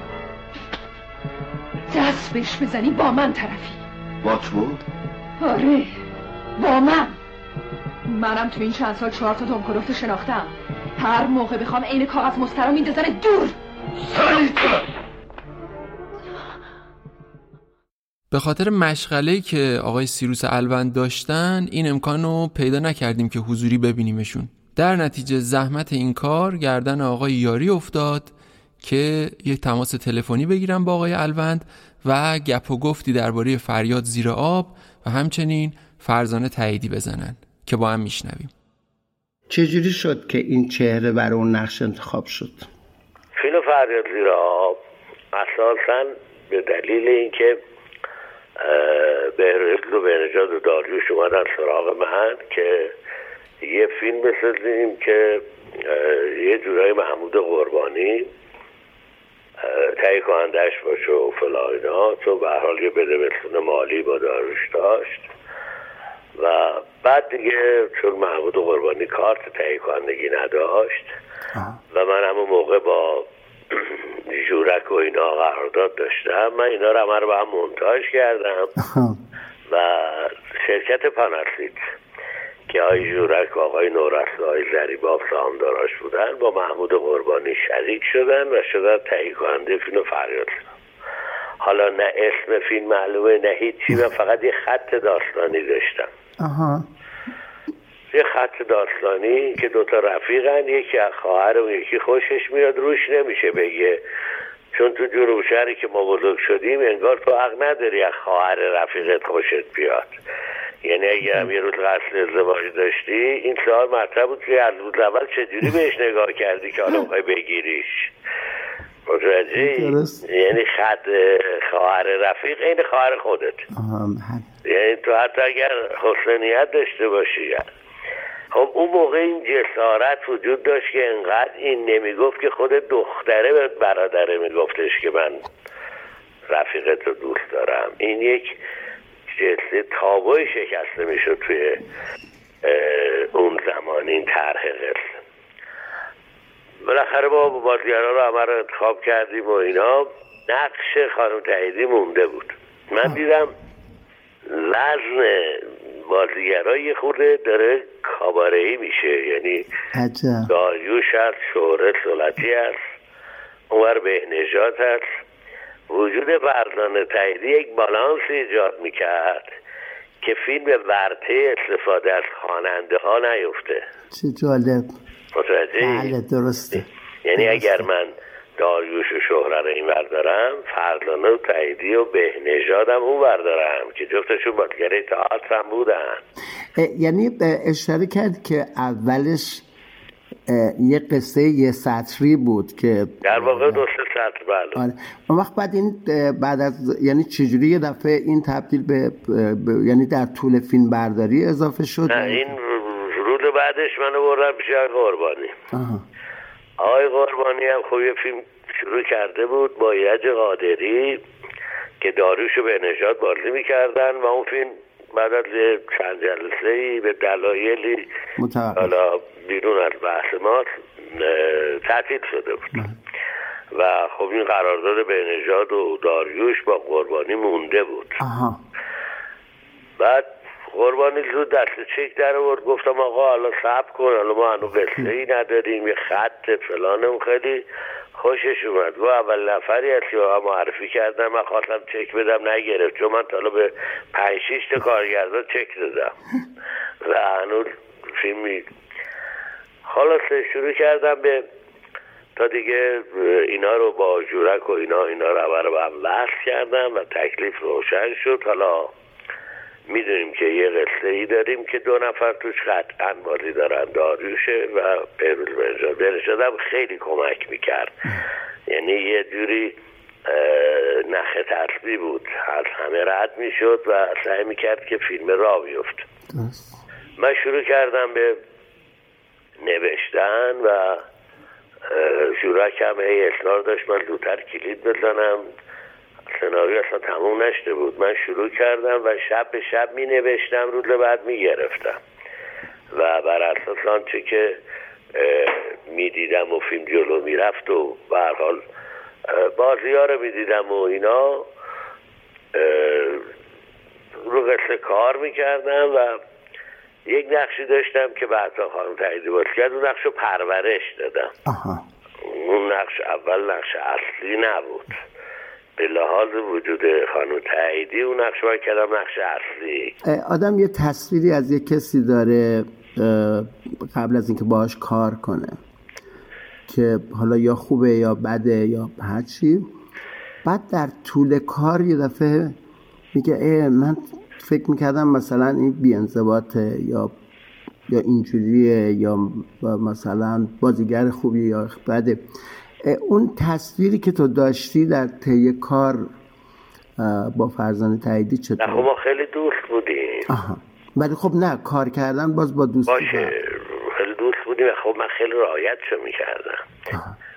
دست بهش بزنی با من طرفی.
با تو؟
آره با من. منم تو این چند سال چهار تا دمکروفت شناختم. هر موقع بخوام عین کاغذ مسترا میندازن دور!
به خاطر مشغله که آقای سیروس الوند داشتن این امکان رو پیدا نکردیم که حضوری ببینیمشون. در نتیجه زحمت این کار گردن آقای یاری افتاد که یک تماس تلفنی بگیرن با آقای الوند و گپ و گفتی درباره فریاد زیر آب و همچنین فرزانه تاییدی بزنن که با هم میشنویم.
چجوری شد که این چهره برای اون نقش انتخاب شد؟
فیلم فریاد زیر آب اساسا به دلیل اینکه بهرزل و بهنجاد و داریوش اومدن سراغ من که یه فیلم بسازیم که یه جورای محمود قربانی تهیه کنندش باشه و فلاینا چون به حال یه بده مالی با داروش داشت. و بعد دیگه چون محمود قربانی کارت تهیه کنندگی نداشت و من همون موقع با [clears throat] جورک و اینا قرارداد داشتم من اینا رو همه رو به هم منتاج کردم. [laughs] و شرکت پاناسیت که آقای جورک و آقای نورست و آقای زریباف سهامداراش بودن با محمود قربانی شریک شدن و شدن تهیه کننده فیلم فریاد حالا نه اسم فیلم معلومه نه هیچی من فقط یه خط داستانی داشتم.
آها.
یه خط داستانی که دوتا رفیقن یکی از خواهر و یکی خوشش میاد روش نمیشه بگه. چون تو جنوب شهری که ما بزرگ شدیم انگار تو حق نداری از خواهر رفیقت خوشت بیاد. یعنی اگه هم یه روز قصد ازدواج داشتی این سوال مطرح بود که از روز اول چجوری بهش نگاه کردی که حالا بگیریش؟ متوجه یعنی خط خواهر رفیق این خواهر خودت. یعنی تو حتی اگر حسنیت داشته باشی خب اون موقع این جسارت وجود داشت که انقدر این نمی‌گفت که خود دختره به برادره میگفتش که من رفیقت رو دوست دارم. این یک جلسه تابوی شکسته می‌شد توی اون زمان این طرح قصه بالاخره با بازیگران رو همه رو انتخاب کردیم و اینا. نقش خانم تاییدی مونده بود. من دیدم وزن بازیگرای خورده داره کابارهی میشه. یعنی داریوش هست شهره سلطی هست اونور بهنجات هست. وجود فرزانه تاییدی یک بالانس ایجاد می‌کرد که فیلم ورته استفاده از خواننده ها نیفته.
چه جالب.
متوجه
بله درسته.
یعنی اگر من داریوش و شهره رو این بردارم فرزانه و تاییدی و بهنژادم اون بردارم که جفتشون بازیگر تئاتر هم بودن.
یعنی اشاره کرد که اولش یه قصه یه سطری بود که
در واقع دو سه سطر بله.
آره. اون وقت بعد این بعد از یعنی چجوری یه دفعه این تبدیل به, یعنی در طول فیلم برداری اضافه شد؟
نه این بعدش منو بردم پیش قربانی. آقای قربانی هم خوب یه فیلم شروع کرده بود با یج قادری که داروشو به نشاد بازی می‌کردن و اون فیلم بعد از چند جلسه ای به دلایلی حالا بیرون از بحث ما تعطیل شده بود. و خب این قرارداد به و داریوش با قربانی مونده بود. بعد قربانی زود دست چک در آورد. گفتم آقا حالا صبر کن حالا ما هنو قصه ای نداریم یه خط فلانم خیلی خوشش اومد. و اول نفری از که معرفی کردم من خواستم چک بدم نگرفت. چون من تا به پنج شیش تا کارگردان چک دادم. و هنوز فیلمی خلاصه شروع کردم به تا دیگه اینا رو با جورک و اینا اینا رو به هم کردم و تکلیف روشن شد. حالا می‌دونیم که یه قصه ای داریم که دو نفر توش قطعا بازی دارن داریوشه و پیروز برجا برجادم خیلی کمک می‌کرد. یعنی یه جوری نخ ترسبی بود. از همه رد می‌شد و سعی می‌کرد که فیلم را بیفت. من شروع کردم به نوشتن و جورکم هی اصرار داشت من زودتر کلید بزنم. سناریو اصلا تموم نشده بود. من شروع کردم و شب به شب می نوشتم روز بعد می گرفتم و بر اساس آنچه که می دیدم و فیلم جلو می رفت و حال بازی ها رو می دیدم و اینا رو قصه کار می کردم و یک نقشی داشتم که بعدا خانم تاییدی باز کرد. اون نقش رو پرورش دادم.
آها.
اون نقش اول نقش اصلی نبود. به لحاظ وجود خانم تاییدی اون نقش باید کردم نقش اصلی.
آدم یه تصویری از یه کسی داره قبل از اینکه باهاش کار کنه که حالا یا خوبه یا بده یا هرچی بعد در طول کار یه دفعه میگه ای من فکر می‌کردم مثلا این بیانضباطه یا یا اینجوریه یا مثلا بازیگر خوبی یا بده. اون تصویری که تو داشتی در طی کار با فرزانه تاییدی چطور؟
نه خب ما خیلی دوست بودیم.
آها. ولی خب نه کار کردن باز با دوست
باشه. خیلی دوست بودیم خب من خیلی رعایتشو می‌کردم.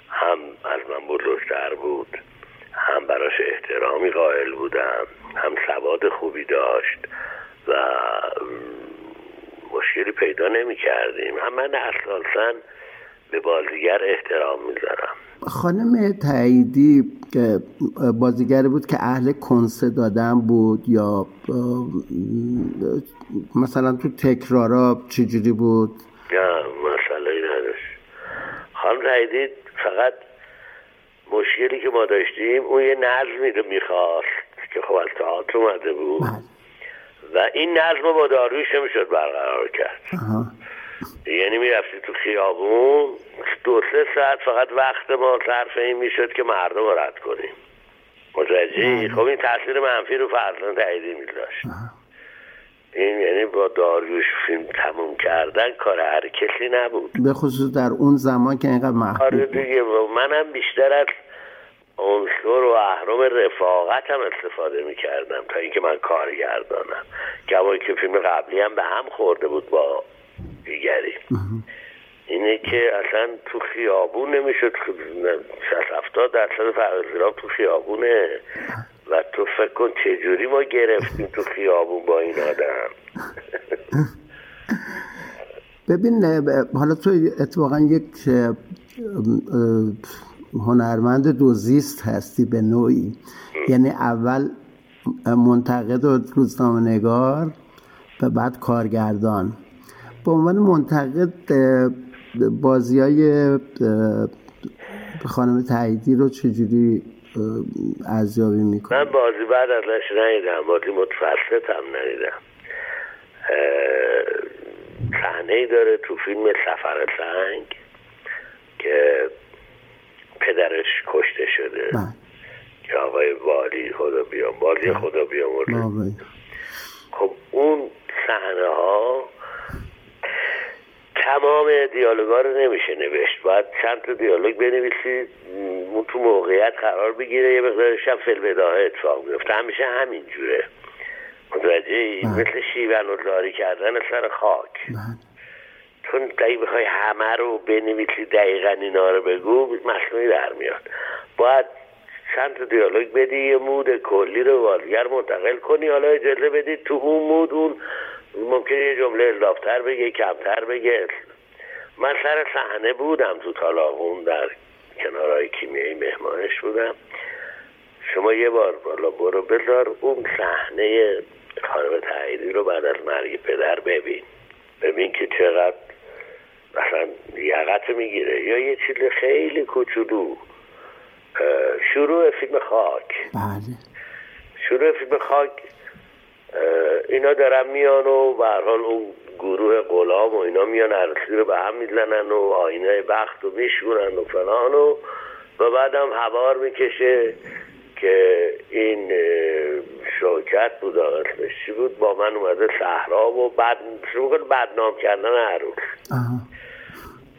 هم از من بزرگتر بود هم براش احترامی قائل بودم هم سواد خوبی داشت و مشکلی پیدا نمی کردیم هم من اساسا به بازیگر احترام می‌ذارم.
خانم تاییدی که بازیگری بود که اهل کنسه دادن بود یا مثلا تو تکرارا چجوری بود؟
نه مسئله نداشت. خانم تاییدی فقط مشکلی که ما داشتیم اون یه نظمی رو می‌خواست که خب از تئاتر اومده بود. و این نظم با دارویش نمی‌شد برقرار کرد. یعنی می‌رفتی تو خیابون دو سه ساعت فقط وقت ما صرف این می‌شد که مردم رو رد کنیم. متوجه خب این تاثیر منفی رو فرزان تاییدی میداشت. این یعنی با داریوش فیلم تموم کردن کار هر کسی نبود.
به خصوص در اون زمان که اینقدر محبوب
آره دیگه منم بیشتر از عنصر و اهرام رفاقت هم استفاده می‌کردم تا اینکه من کارگردانم. گواهی که فیلم قبلی هم به هم خورده بود با دیگری. اینه که اصلا تو خیابون نمی‌شد. شست هفتاد درصد فرزیران تو خیابونه. و تو فکر کن چجوری ما گرفتیم تو خیابون با این آدم. [laughs]
ببین حالا تو اتفاقا یک هنرمند دوزیست هستی به نوعی. یعنی اول منتقد و روزنامه نگار و بعد کارگردان. به عنوان منتقد بازی های خانم تاییدی رو چجوری ارزیابی می‌کنی؟
من بازی بعد ازش ندیدم بازی متفسط هم ندیدم صحنه داره تو فیلم سفر سنگ که پدرش کشته شده. که آقای والی خدا بیام والی خدا بیام خب اون صحنه ها تمام دیالوگا رو نمیشه نوشت. باید چند تا دیالوگ بنویسید اون تو موقعیت قرار بگیره یه مقدارش هم فلبداه اتفاق میفته همیشه همین جوره. متوجه مثل شیون و داری کردن سر خاک. چون اگه بخوای همه رو بنویسی دقیقا اینا رو بگو مصنوعی در میاد. باید چند تا دیالوگ بدی یه مود کلی رو بازیگر منتقل کنی. حالا اجازه بدی تو اون مود اون ممکنه یه جمله اضافتر بگه کمتر بگه. من سر صحنه بودم تو تالاغون در کنارهای کیمیایی مهمانش بودم. شما یه بار بالا برو بذار اون صحنه خانم تاییدی رو بعد از مرگ پدر ببین. ببین که چقدر مثلا یقت می‌گیره. یا یه چیز خیلی کوچولو. شروع فیلم خاک.
بله.
شروع فیلم خاک اینا دارن میان و به حال اون گروه غلام و اینا میان عرصی رو به هم می‌زنن و آینه بخت رو میشورن و فلان و و بعدم هوار می‌کشه که این شوکت بود اسمش چی بود؟ با من اومده صحرا و بعد شروع بدنام کردن عروس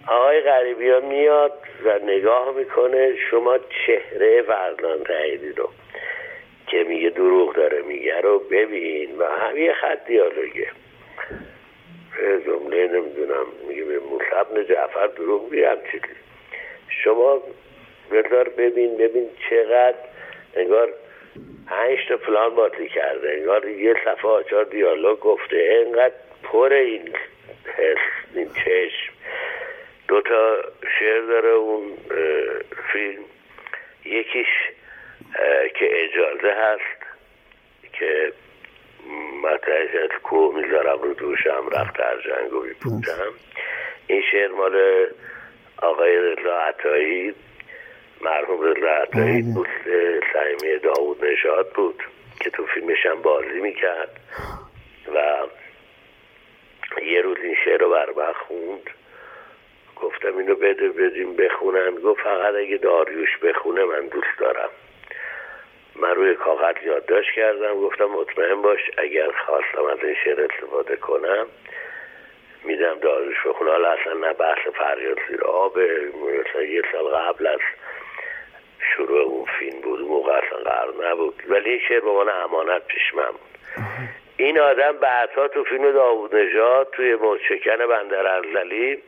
آقای غریبی ها میاد و نگاه می‌کنه شما چهره فرزان تاییدی رو. که میگه دروغ داره میگه. رو ببین و هم یه خط دیالوگه جمله نمی‌دونم میگه به موسی جعفر دروغ بیم چیزی شما بذار ببین ببین چقدر انگار پنج تا پلان باطی کرده. انگار یه صفحه آچار دیالوگ گفته. اینقدر پر این حس این چشم. دو تا شعر داره اون فیلم. یکیش که اجازه هست که مطرحش از کوه می‌ذارم رو دوشم رفت در جنگ و بودم این شعر مال آقای رضا عطایی مرحوم رضا عطایی بله. دوست سعیمی داود نشاد بود که تو فیلمش هم بازی می‌کرد. و یه روز این شعر رو بر خوند. گفتم اینو بده بدیم بخونن. گفت فقط اگه داریوش بخونه من دوست دارم. من روی کاغذ یادداشت کردم گفتم مطمئن باش اگر خواستم از این شعر استفاده کنم میدم داریوش بخونه حالا اصلا نه بحث فریاد زیر آب یه سال قبل از شروع اون فیلم بود موقع اصلا قرار نبود. ولی این شعر به من امانت پیش من بود. این آدم بعدها تو فیلم داوود نژاد توی موشکن بندر ارزلی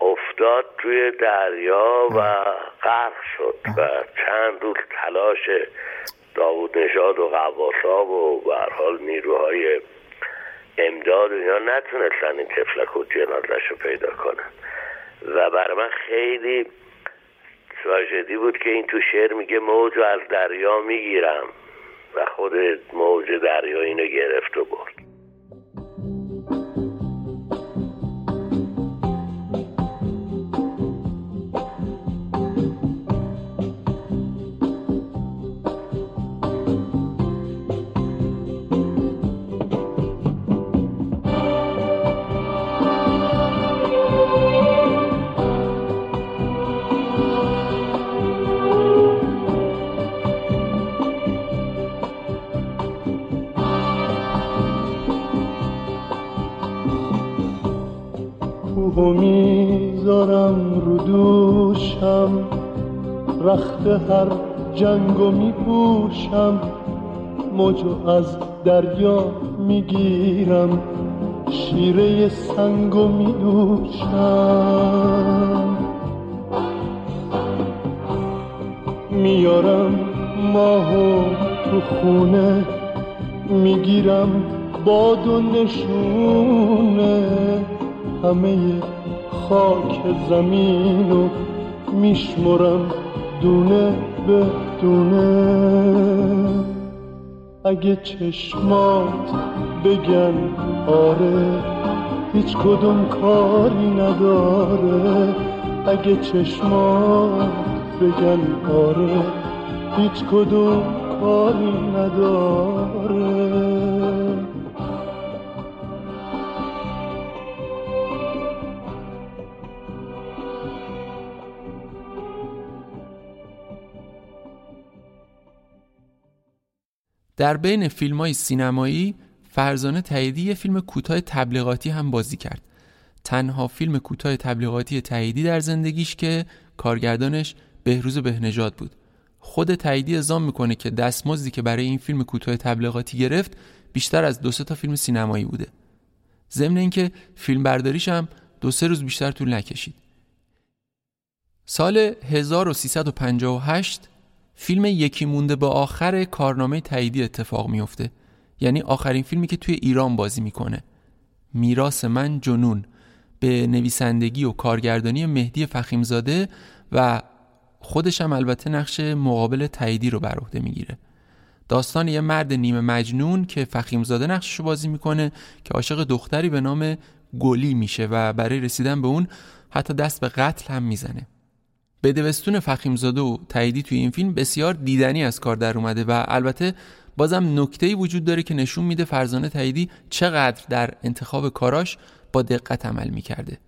افتاد توی دریا و غرق شد و چند روز تلاش داوود نژاد و قواسا و به حال نیروهای امداد و اینا نتونستن این تفلک و جنازش رو پیدا کنن. و بر من خیلی تراژدی بود که این تو شعر میگه موج از دریا می‌گیرم و خود موج دریا اینو گرفت و برد.
رخت هر جنگو می پوشم موجو از دریا می‌گیرم. شیره سنگو می دوشم میارم ماهو تو خونه. می‌گیرم باد و نشونه. همه خاک زمینو میشمرم دونه به دونه. اگه چشمات بگن آره هیچ کدوم کاری نداره. اگه چشمات بگن آره هیچ کدوم کاری نداره.
در بین فیلم های سینمایی فرزانه تاییدی یه فیلم کوتاه تبلیغاتی هم بازی کرد. تنها فیلم کوتاه تبلیغاتی تاییدی در زندگیش که کارگردانش بهروز بهنژاد بود. خود تاییدی ازام می‌کنه که دستمزدی که برای این فیلم کوتاه تبلیغاتی گرفت بیشتر از دو تا فیلم سینمایی بوده. ضمن اینکه فیلم برداریش هم دو سه روز بیشتر طول نکشید. سال 1358 فیلم یکی مونده به آخر کارنامه تاییدی اتفاق میفته یعنی آخرین فیلمی که توی ایران بازی می‌کنه. میراس من جنون. به نویسندگی و کارگردانی مهدی فخیمزاده و خودش هم البته نقش مقابل تاییدی رو بر عهده می‌گیره. داستان یه مرد نیمه مجنون که فخیمزاده نقشش رو بازی می‌کنه که عاشق دختری به نام گلی میشه و برای رسیدن به اون حتی دست به قتل هم می‌زنه. بدوستون فخیمزاده و تاییدی توی این فیلم بسیار دیدنی از کار در اومده و البته بازم نکته‌ای وجود داره که نشون میده فرزانه تاییدی چقدر در انتخاب کاراش با دقت عمل می‌کرده.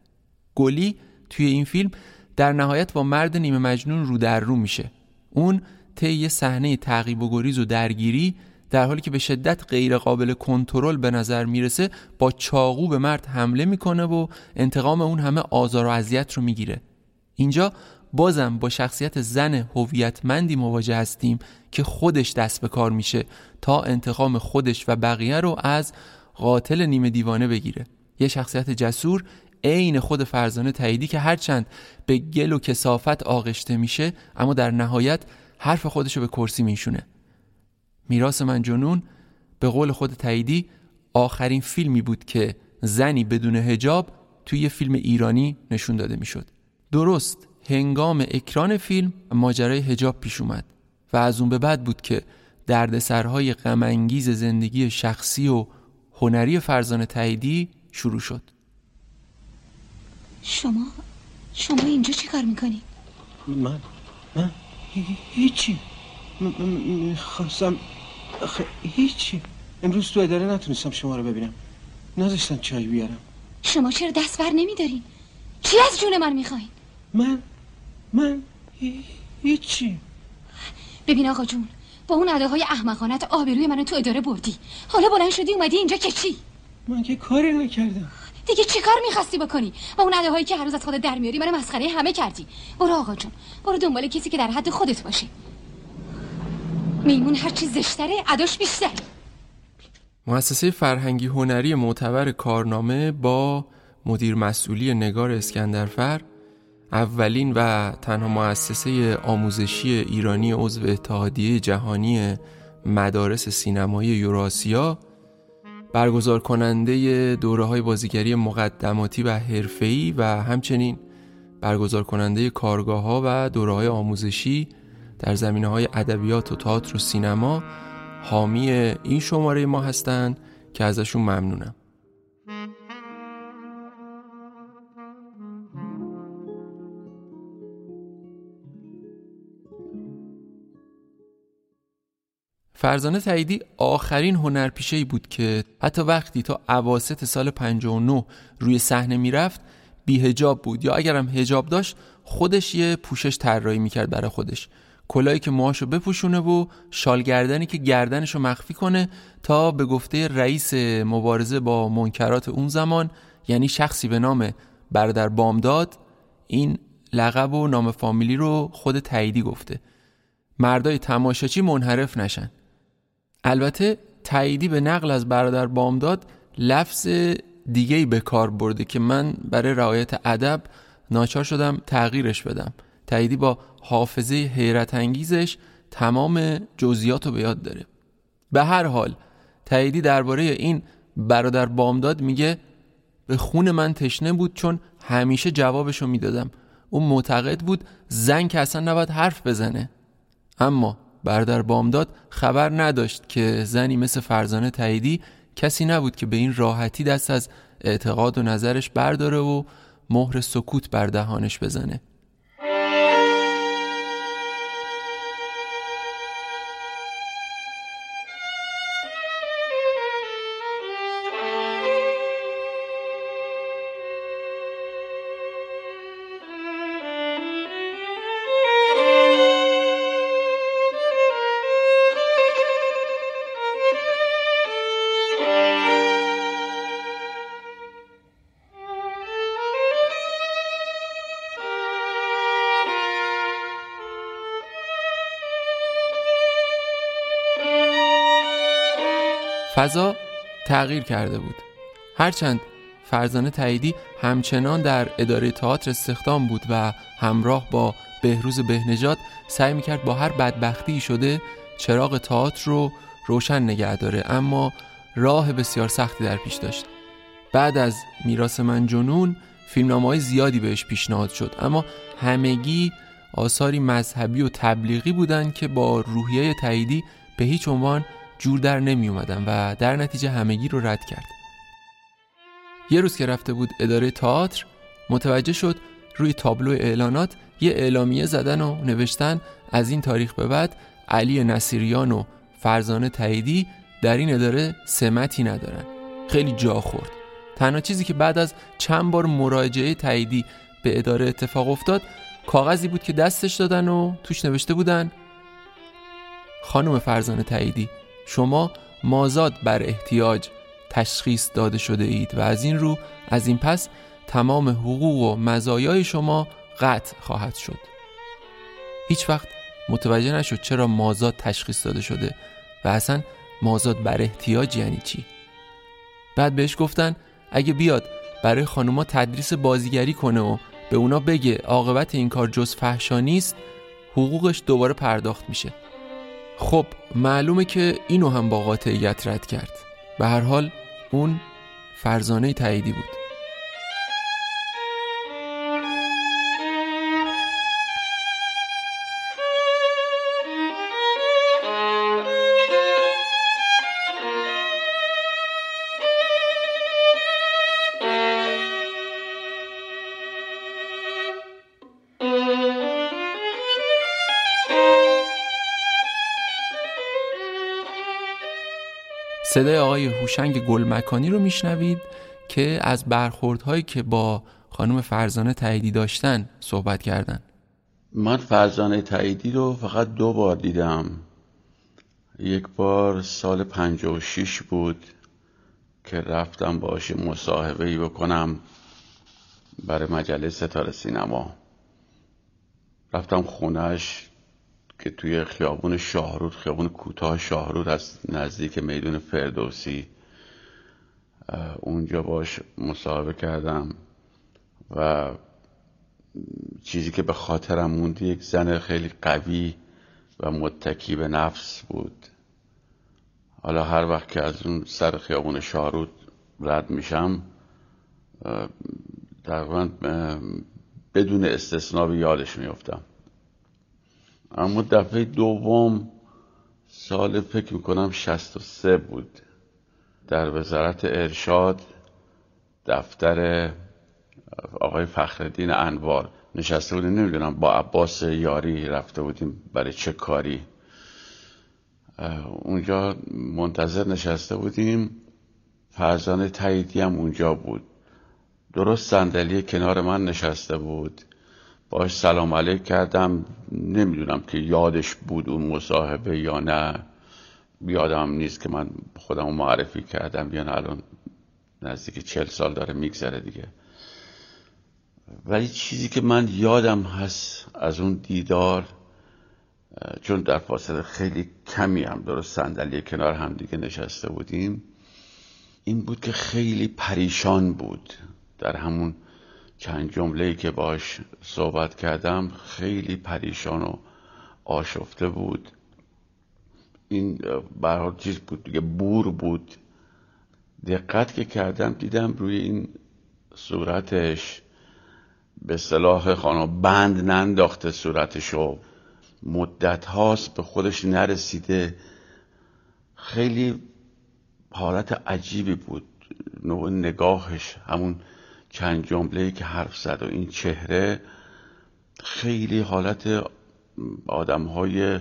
گلی توی این فیلم در نهایت با مرد نیمه مجنون رو در رو میشه. اون طی یه صحنه تعقیب و گریز و درگیری در حالی که به شدت غیر قابل کنترل به نظر می‌رسه با چاقو به مرد حمله می‌کنه و انتقام اون همه آزار و اذیت رو می‌گیره. اینجا بازم با شخصیت زن هویتمندی مواجه هستیم که خودش دست به کار میشه تا انتقام خودش و بقیه رو از قاتل نیمه دیوانه بگیره. یه شخصیت جسور عین خود فرزانه تاییدی که هرچند به گل و کسافت آغشته میشه اما در نهایت حرف خودشو به کرسی میشونه. میراث من جنون به قول خود تاییدی آخرین فیلمی بود که زنی بدون هجاب توی یه فیلم ایرانی نشون داده می‌شد. درست هنگام اکران فیلم ماجرای هجاب پیش اومد و از اون به بعد بود که دردسرهای غمانگیز زندگی شخصی و هنری فرزانه تاییدی شروع شد.
شما شما اینجا چی کار می‌کنی؟
من؟ من؟ هیچی. می‌خواستم هیچی. امروز تو اداره نتونستم شما رو ببینم. نذاشتن چای بیارم.
شما چرا دست بر نمیدارین؟ چی از جون من می‌خواین؟
من؟ من هیچی.
ببین آقا جون با اون اداهای احمقانت آبروی منو تو اداره بردی. حالا بلند شدی اومدی اینجا که چی؟
من که کاری نکردم.
دیگه چی کار می‌خواستی بکنی؟ با اون اداهایی که هر روز از خودت در میاری منو مسخره همه کردی. برو آقا جون برو دنبال کسی که در حد خودت باشه. میمون هرچی زشتره اداش بیشتره.
مؤسسه فرهنگی هنری معتبر کارنامه با مدیر مسئولی نگار اسکندرفر اولین و تنها مؤسسه آموزشی ایرانی عضو اتحادیه جهانی مدارس سینمایی یوراسیا برگزار کننده دوره های بازیگری مقدماتی و حرفه‌ای و همچنین برگزار کننده کارگاه ها و دوره های آموزشی در زمینه های ادبیات و تئاتر و سینما حامی این شماره ما هستند که ازشون ممنونم. فرزانه تاییدی آخرین هنرپیشه ای بود که حتی وقتی تا اواسط سال 59 روی صحنه می‌رفت بیهجاب بود. یا اگرم هجاب داشت خودش یه پوشش طراحی می‌کرد برای خودش. کلایی که موهاشو بپوشونه و شالگردنی که گردنشو مخفی کنه تا به گفته رئیس مبارزه با منکرات اون زمان یعنی شخصی به نام برادر بامداد این لقب و نام فامیلی رو خود تاییدی گفته. مردای تماشاچی منحرف نشن. البته تاییدی به نقل از برادر بامداد لفظ دیگه به کار برده که من برای رعایت ادب ناچار شدم تغییرش بدم. تاییدی با حافظه حیرت انگیزش تمام جزئیات رو به یاد داره. به هر حال تاییدی درباره این برادر بامداد میگه به خون من تشنه بود چون همیشه جوابشو می‌دادم. اون معتقد بود زن که اصلا نباید حرف بزنه. اما برادر بامداد خبر نداشت که زنی مثل فرزانه تاییدی کسی نبود که به این راحتی دست از اعتقاد و نظرش برداره و مهر سکوت بر دهانش بزنه. فضا تغییر کرده بود. هرچند فرزانه تاییدی همچنان در اداره تئاتر استخدام بود و همراه با بهروز بهنجاد سعی می‌کرد با هر بدبختی شده چراغ تئاتر رو روشن نگه داره اما راه بسیار سختی در پیش داشت. بعد از میراث من جنون فیلمنامه های زیادی بهش پیشنهاد شد اما همگی آثاری مذهبی و تبلیغی بودند که با روحیه تاییدی به هیچ عنوان جور در نمی اومدن و در نتیجه همگی رو رد کرد. یه روز که رفته بود اداره تئاتر متوجه شد روی تابلو اعلانات یه اعلامیه زدن و نوشتن. از این تاریخ به بعد علی نصیریان و فرزانه تاییدی در این اداره سمتی ندارن. خیلی جا خورد. تنها چیزی که بعد از چند بار مراجعه تاییدی به اداره اتفاق افتاد کاغذی بود که دستش دادن و توش نوشته بودن خانم فرزانه تاییدی. شما مازاد بر احتیاج تشخیص داده شده اید و از این رو از این پس تمام حقوق و مزایای شما قطع خواهد شد. هیچ وقت متوجه نشد چرا مازاد تشخیص داده شده و اصلا مازاد بر احتیاج یعنی چی؟ بعد بهش گفتن اگه بیاد برای خانوما تدریس بازیگری کنه و به اونا بگه عاقبت این کار جز فحشا نیست حقوقش دوباره پرداخت میشه. خب معلومه که اینو هم با قاطعیت رد کرد. به هر حال اون فرزانه تاییدی بود. صدای آقای هوشنگ گلمکانی رو میشنوید که از برخوردهایی که با خانم فرزانه تاییدی داشتن صحبت کردن.
من فرزانه تاییدی رو فقط دو بار دیدم. یک بار سال شیش بود که رفتم باش مصاحبه ای بکنم برای مجله ستاره سینما. رفتم خونش که توی خیابون شاهرود خیابون کوتاه شاهرود از نزدیک میدون فردوسی. اونجا باش مصاحبه کردم و چیزی که به خاطرم موند یک زن خیلی قوی و متکی به نفس بود. حالا هر وقت که از اون سر خیابون شاهرود رد میشم تقریبا بدون استثنا یادش میفتم اما دفعه دوم سال فکر می‌کنم شست و سه بود. در وزارت ارشاد دفتر آقای فخردین انوار نشسته بودیم. نمی‌دونم با عباس یاری رفته بودیم برای چه کاری. اونجا منتظر نشسته بودیم. فرزانه تاییدی هم اونجا بود. درست صندلی کنار من نشسته بود. باش سلام علیک کردم. نمی‌دونم که یادش بود اون مصاحبه یا نه. یادم نیست که من خودم معرفی کردم. یا نه الان نزدیک چل سال داره میگذره دیگه. ولی چیزی که من یادم هست از اون دیدار چون در فاصله خیلی کمی هم درست صندلی کنار هم دیگه نشسته بودیم این بود که خیلی پریشان بود در همون چند جمله که باش صحبت کردم خیلی پریشان و آشفته بود. این برحال چیز بود دیگه بور بود. دقت که کردم دیدم روی این صورتش به صلاح خانم بند ننداخته صورتشو. مدت هاست به خودش نرسیده. خیلی حالت عجیبی بود. نوع نگاهش همون چند جمله که حرف زد و این چهره خیلی حالت آدم های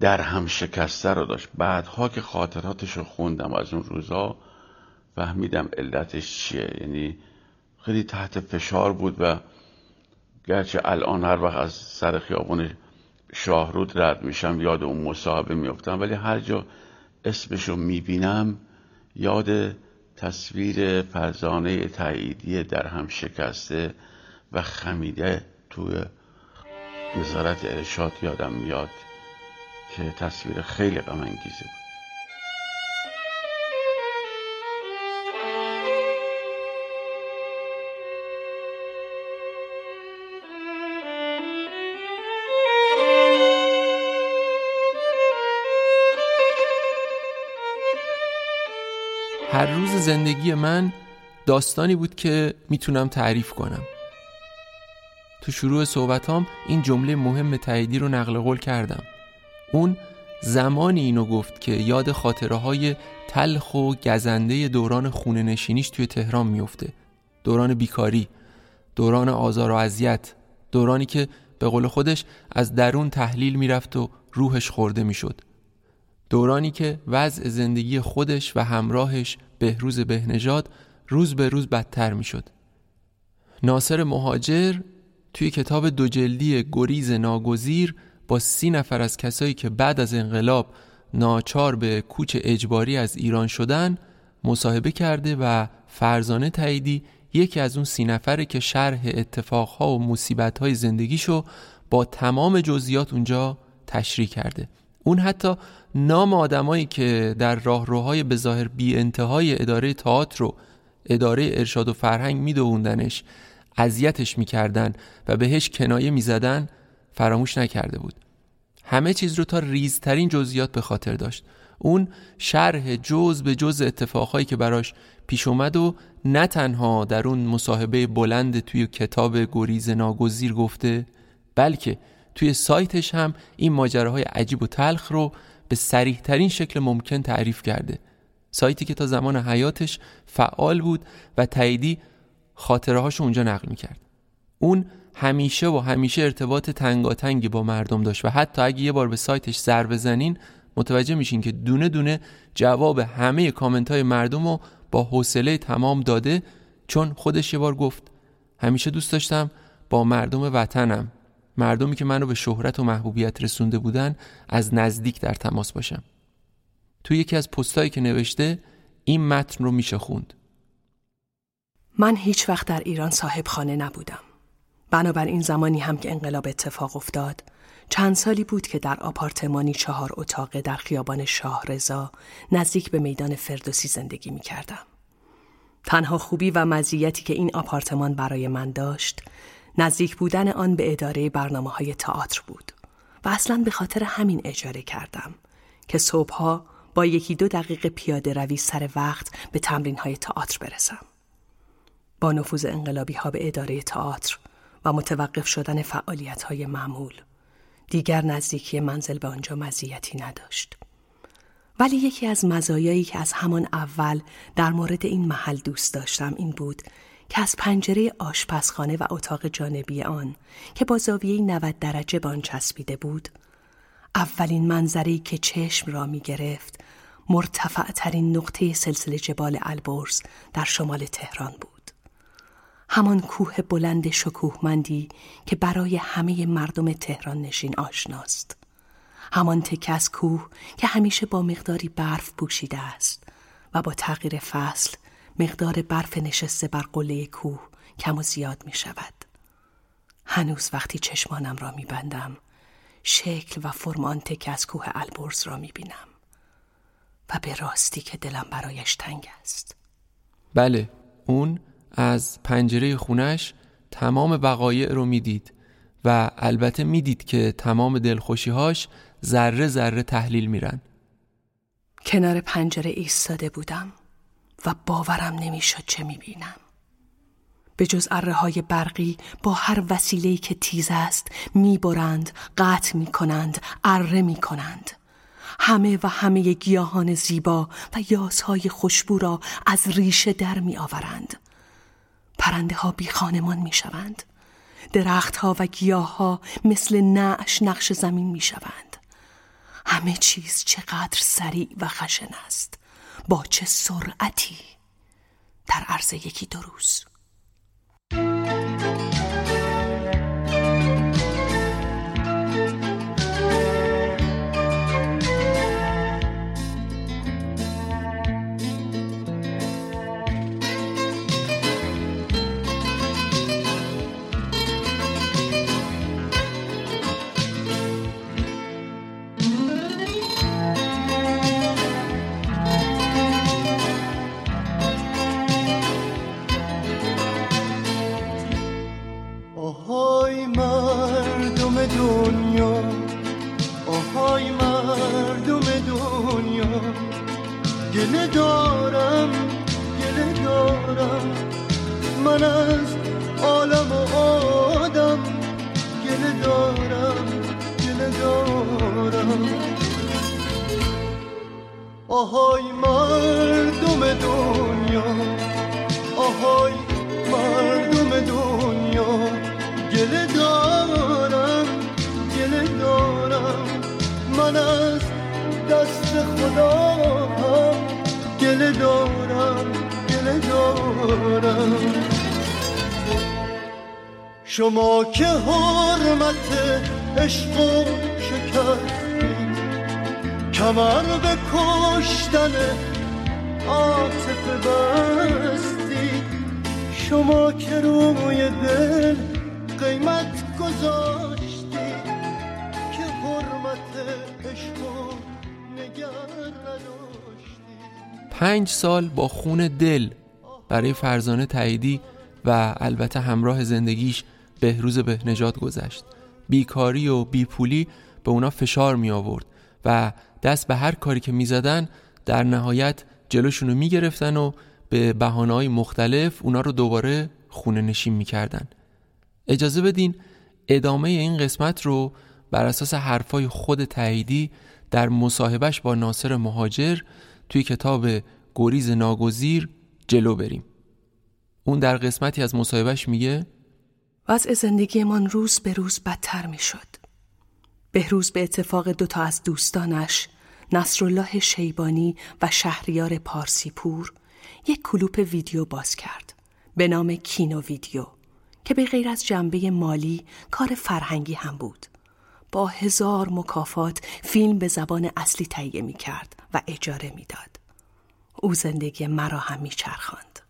در هم شکسته رو داشت. بعدها که خاطراتش رو خوندم از اون روزا فهمیدم علتش چیه. یعنی خیلی تحت فشار بود و گرچه الان هر وقت از سر خیابون شاهرود رد میشم یاد اون مصاحبه میفتم ولی هر جا اسمش رو می‌بینم یاد تصویر فرزانه تاییدی در هم شکسته و خمیده توی وزارت ارشاد یادم میاد که تصویر خیلی غم انگیزه بود.
زندگی من داستانی بود که می‌تونم تعریف کنم. تو شروع صحبتام این جمله مهم تاییدی رو نقل قول کردم. اون زمانی اینو گفت که یاد خاطره های تلخ و گزنده دوران خونه نشینیش توی تهران میفته دوران بیکاری دوران آزار و اذیت دورانی که به قول خودش از درون تحلیل می‌رفت و روحش خورده می‌شد. دورانی که وضع زندگی خودش و همراهش بهروز بهنژاد روز به روز بدتر می‌شد. ناصر مهاجر توی کتاب دو جلدی گریز ناگزیر با سی نفر از کسایی که بعد از انقلاب ناچار به کوچ اجباری از ایران شدن مصاحبه کرده و فرزانه تاییدی یکی از اون سی نفره که شرح اتفاقها و مصیبتهای زندگیشو با تمام جزئیات اونجا تشریح کرده اون حتی نام آدمایی که در راهروهای به ظاهر بی انتهای اداره تئاتر رو اداره ارشاد و فرهنگ میدووندنش اذیتش می‌کردن و بهش کنایه می‌زدن فراموش نکرده بود. همه چیز رو تا ریزترین جزئیات به خاطر داشت. اون شرح جز به جز اتفاقهایی که براش پیش اومد و نه تنها در اون مصاحبه بلند توی کتاب گریز ناگزیر گفته بلکه توی سایتش هم این ماجراهای عجیب و تلخ رو به سریح ترین شکل ممکن تعریف کرده. سایتی که تا زمان حیاتش فعال بود و تاییدی خاطره هاشو اونجا نقل می‌کرد. اون همیشه و همیشه ارتباط تنگاتنگی با مردم داشت و حتی اگه یه بار به سایتش سر بزنین متوجه میشین که دونه دونه جواب همه کامنت های مردم رو با حوصله تمام داده چون خودش یه بار گفت همیشه دوست داشتم با مردم وطنم. مردمی که منو به شهرت و محبوبیت رسونده بودن از نزدیک در تماس باشم. تو یکی از پستایی که نوشته این متن رو میشه خوند.
من هیچ وقت در ایران صاحب خانه نبودم. بنابراین زمانی هم که انقلاب اتفاق افتاد چند سالی بود که در آپارتمانی چهار اتاقه در خیابان شاه رضا نزدیک به میدان فردوسی زندگی می کردم. تنها خوبی و مزیتی که این آپارتمان برای من داشت نزدیک بودن آن به اداره برنامه های تئاتر بود و اصلا به خاطر همین اجاره کردم که صبحها با یکی دو دقیقه پیاده روی سر وقت به تمرین های تئاتر برسم. با نفوذ انقلابی ها به اداره تئاتر و متوقف شدن فعالیت های معمول دیگر نزدیکی منزل به آنجا مزیتی نداشت. ولی یکی از مزایایی که از همان اول در مورد این محل دوست داشتم این بود که از پنجره آشپزخانه و اتاق جانبی آن که با زاویه 90 درجه بان چسبیده بود اولین منظری که چشم را می گرفت مرتفع ترین نقطه سلسله جبال البرز در شمال تهران بود. همان کوه بلند شکوهمندی که برای همه مردم تهران نشین آشناست. همان تکه کوه که همیشه با مقداری برف پوشیده است و با تغییر فصل مقدار برف نشسته بر قله کوه کم و زیاد می شود. هنوز وقتی چشمانم را می بندم شکل و فرم آن تک از کوه البرز را می بینم و به راستی که دلم برایش تنگ است.
بله اون از پنجره خونش تمام وقایع رو می‌دید و البته می‌دید که تمام دلخوشیهاش ذره ذره تحلیل میرن
کنار پنجره ایستاده بودم و باورم نمی‌شد چه می‌بینم. به جز اره های برقی با هر وسیله‌ای که تیز است می‌برند قطع می‌کنند اره می‌کنند. همه و همه گیاهان زیبا و یاسهای خوشبو را از ریشه در میآورند. پرنده ها بی خانمان می شوند درختها و گیاه ها مثل نعش نقش زمین می شوند همه چیز چقدر سریع و خشن است. با چه سرعتی؟ در عرض یکی دو روز.
گله دارم گله دارم. من از عالم و آدم گله دارم گله دارم. آهای مردم دنیا آهای مردم دنیا. گله دارم گله دارم. من از دست خدا شما که حرمت عشق و شکستید کمر به کشتن عاطفه بستید شما که روی دل قیمت گذاشتید که حرمت
پنج سال با خون دل برای فرزانه تاییدی و البته همراه زندگیش بهروز بهنجات گذشت بیکاری و بیپولی به اونا فشار می آورد و دست به هر کاری که می زدن در نهایت جلوشونو می گرفتن و به بحانه مختلف اونا رو دوباره خونه نشین می کردن. اجازه بدین ادامه این قسمت رو بر اساس حرفای خود تاییدی در مصاحبهش با ناصر مهاجر توی کتاب گریز ناگزیر جلو بریم. اون در قسمتی از مصاحبهش میگه
وضع زندگیمان روز به روز بدتر می‌شد. بهروز به اتفاق دوتا از دوستانش نصرالله شیبانی و شهریار پارسیپور یک کلوپ ویدیو باز کرد. به نام کینو ویدیو که به غیر از جنبه مالی کار فرهنگی هم بود. با هزار مکافات فیلم به زبان اصلی تهیه می کرد و اجاره می‌داد. او زندگی مرا هم می چرخاند.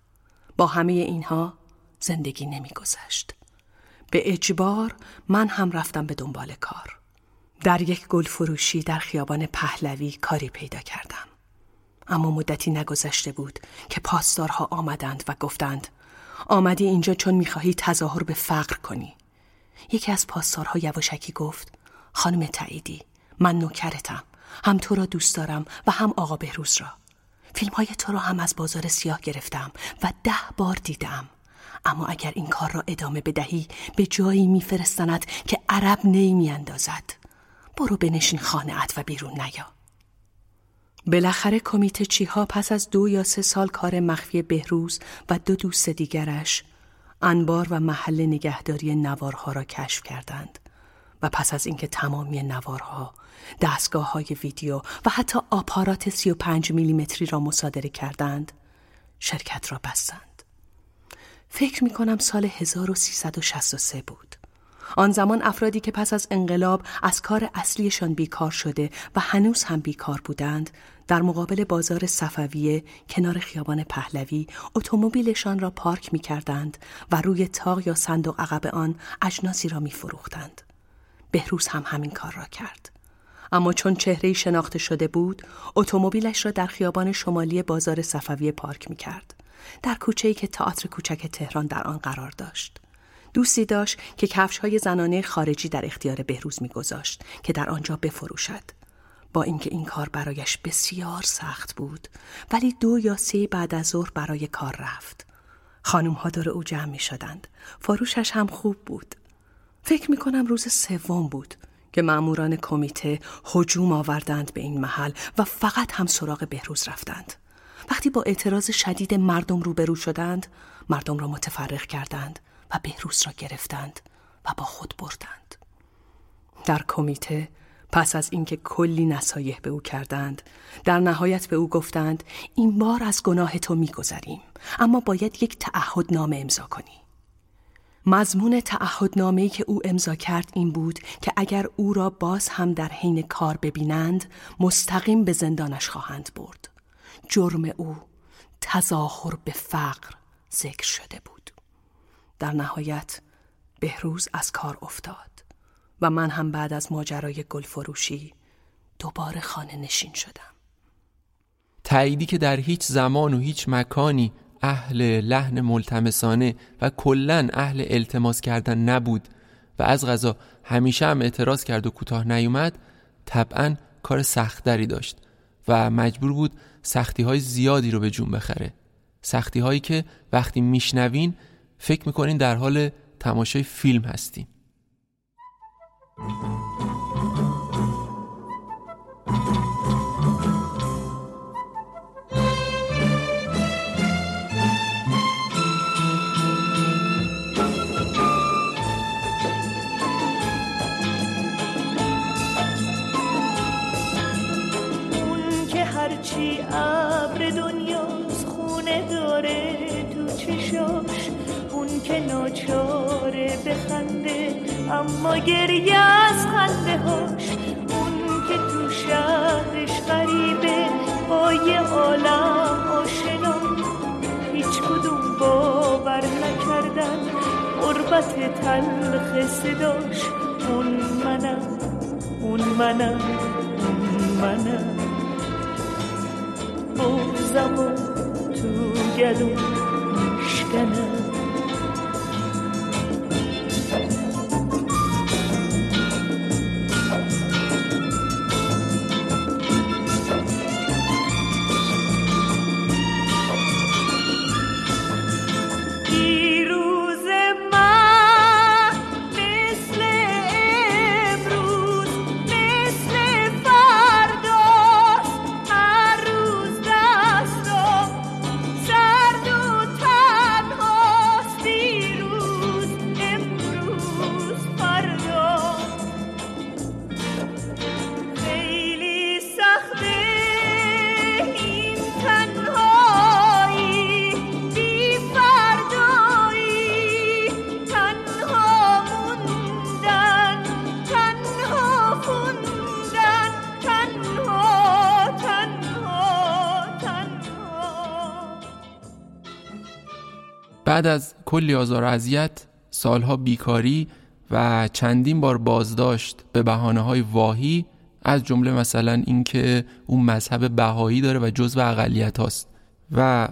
با همه اینها زندگی نمی گذشت. به اجبار من هم رفتم به دنبال کار. در یک گل فروشی در خیابان پهلوی کاری پیدا کردم. اما مدتی نگذشته بود که پاسدارها آمدند و گفتند آمدی اینجا چون می‌خواهی تظاهر به فقر کنی. یکی از پاسدارها یواشکی گفت خانم تعییدی من نوکرتم هم تو را دوست دارم و هم آقا بهروز را فیلم های تو را هم از بازار سیاه گرفتم و ده بار دیدم. اما اگر این کار را ادامه بدهی به جایی میفرستند که عرب نمی اندازد برو بنشین خانه و بیرون نیا. بالاخره کمیته چیها پس از دو یا سه سال کار مخفی بهروز و دو دوست دیگرش انبار و محل نگهداری نوارها را کشف کردند و پس از اینکه تمامی نوارها، دستگاه های ویدیو و حتی آپارات 35 میلیمتری را مصادره کردند، شرکت را بستند. فکر می کنم سال 1363 بود. آن زمان افرادی که پس از انقلاب از کار اصلیشان بیکار شده و هنوز هم بیکار بودند در مقابل بازار صفویه کنار خیابان پهلوی اتومبیلشان را پارک می کردند و روی تاق یا صندوق عقب آن اجناسی را می فروختند. بهروز هم همین کار را کرد. اما چون چهره شناخته شده بود، اتومبیلش را در خیابان شمالی بازار صفوی پارک می کرد. در کوچه‌ای که تئاتر کوچک تهران در آن قرار داشت. دوستی داشت که کفش های زنانه خارجی در اختیار بهروز میگذاشت که در آنجا بفروشد. با اینکه این کار برایش بسیار سخت بود ولی دو یا سه بعد از ظهر برای کار رفت. خانم ها دور او جمع می شدند. فروشش هم خوب بود. فکر می کنم روز سوم بود که ماموران کمیته هجوم آوردند به این محل و فقط هم سراغ بهروز رفتند. وقتی با اعتراض شدید مردم روبرو شدند، مردم را متفرق کردند و بهروز را گرفتند و با خود بردند. در کمیته پس از اینکه کلی نصایح به او کردند در نهایت به او گفتند این بار از گناه تو میگذریم اما باید یک تعهد نامه امضا کنی مضمون تعهدنامه‌ای که او امضا کرد این بود که اگر او را باز هم در حین کار ببینند مستقیم به زندانش خواهند برد. جرم او تظاهر به فقر ذکر شده بود. در نهایت بهروز از کار افتاد و من هم بعد از ماجرای گل فروشی دوباره خانه نشین شدم.
تاییدی که در هیچ زمان و هیچ مکانی اهل لحن ملتمسانه و کلا اهل التماس کردن نبود و از غذا همیشه هم اعتراض کرد و کوتاه نیومد طبعا کار سختری داشت و مجبور بود سختی های زیادی رو به جون بخره. سختی هایی که وقتی میشنوین فکر می‌کنین در حال تماشای فیلم هستین.
اما گریه از خنده هاش اون که تو شهرش غریبه با یه عالم آشنا. هیچ کدوم باور نکردن قربت تلخ صداش. اون منم اون منم اون منم. بوزم و تو گلو میشکنم.
بعد از کلی آزار و اذیت سالها بیکاری و چندین بار بازداشت به بحانه های واهی از جمله مثلا اینکه اون مذهب بهایی داره و جزو اقلیت هاست. و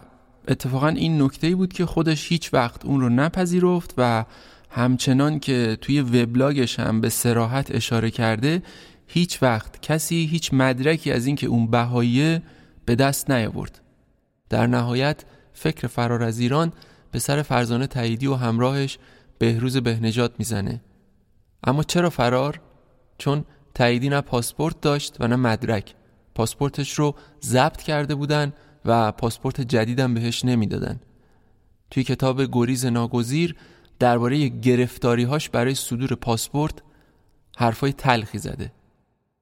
اتفاقا این نکته بود که خودش هیچ وقت اون رو نپذیرفت و همچنان که توی وبلاگش هم به سراحت اشاره کرده هیچ وقت کسی هیچ مدرکی از اینکه اون بهاییه به دست نیاورد. در نهایت فکر فرار از ایران به سر فرزانه تاییدی و همراهش بهروز بهنجات می‌زنه. اما چرا فرار؟ چون تاییدی نه پاسپورت داشت و نه مدرک. پاسپورتش رو ضبط کرده بودن و پاسپورت جدیدم بهش نمی‌دادن. توی کتاب گریز ناگزیر درباره گرفتاریهاش برای صدور پاسپورت حرفای تلخی زده.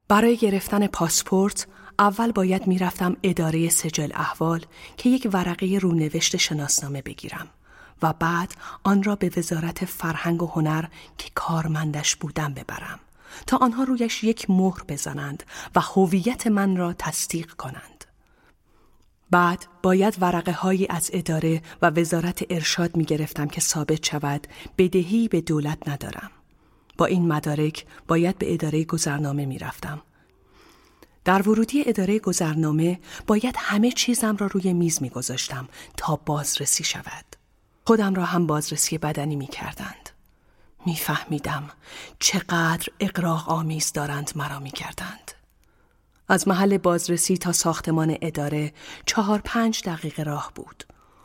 برای گرفتن پاسپورت اول باید می‌رفتم اداره سجل احوال که یک ورقه رونوشت شناسنامه بگیرم. و بعد آن را به وزارت فرهنگ و هنر که کارمندش بودم ببرم تا آنها رویش یک مهر بزنند و هویت من را تصدیق کنند. بعد باید ورقه هایی از اداره و وزارت ارشاد می گرفتم که ثابت شود بدهی به دولت ندارم. با این مدارک باید به اداره گذرنامه می رفتم. در ورودی اداره گذرنامه باید همه چیزم را روی میز می گذاشتم تا بازرسی شود. خودم را هم بازرسی بدنی می کردند. می فهمیدم چقدر اقراق آمیز دارند مرا می کردند. از محل بازرسی تا ساختمان اداره چهار پنج دقیقه راه بود.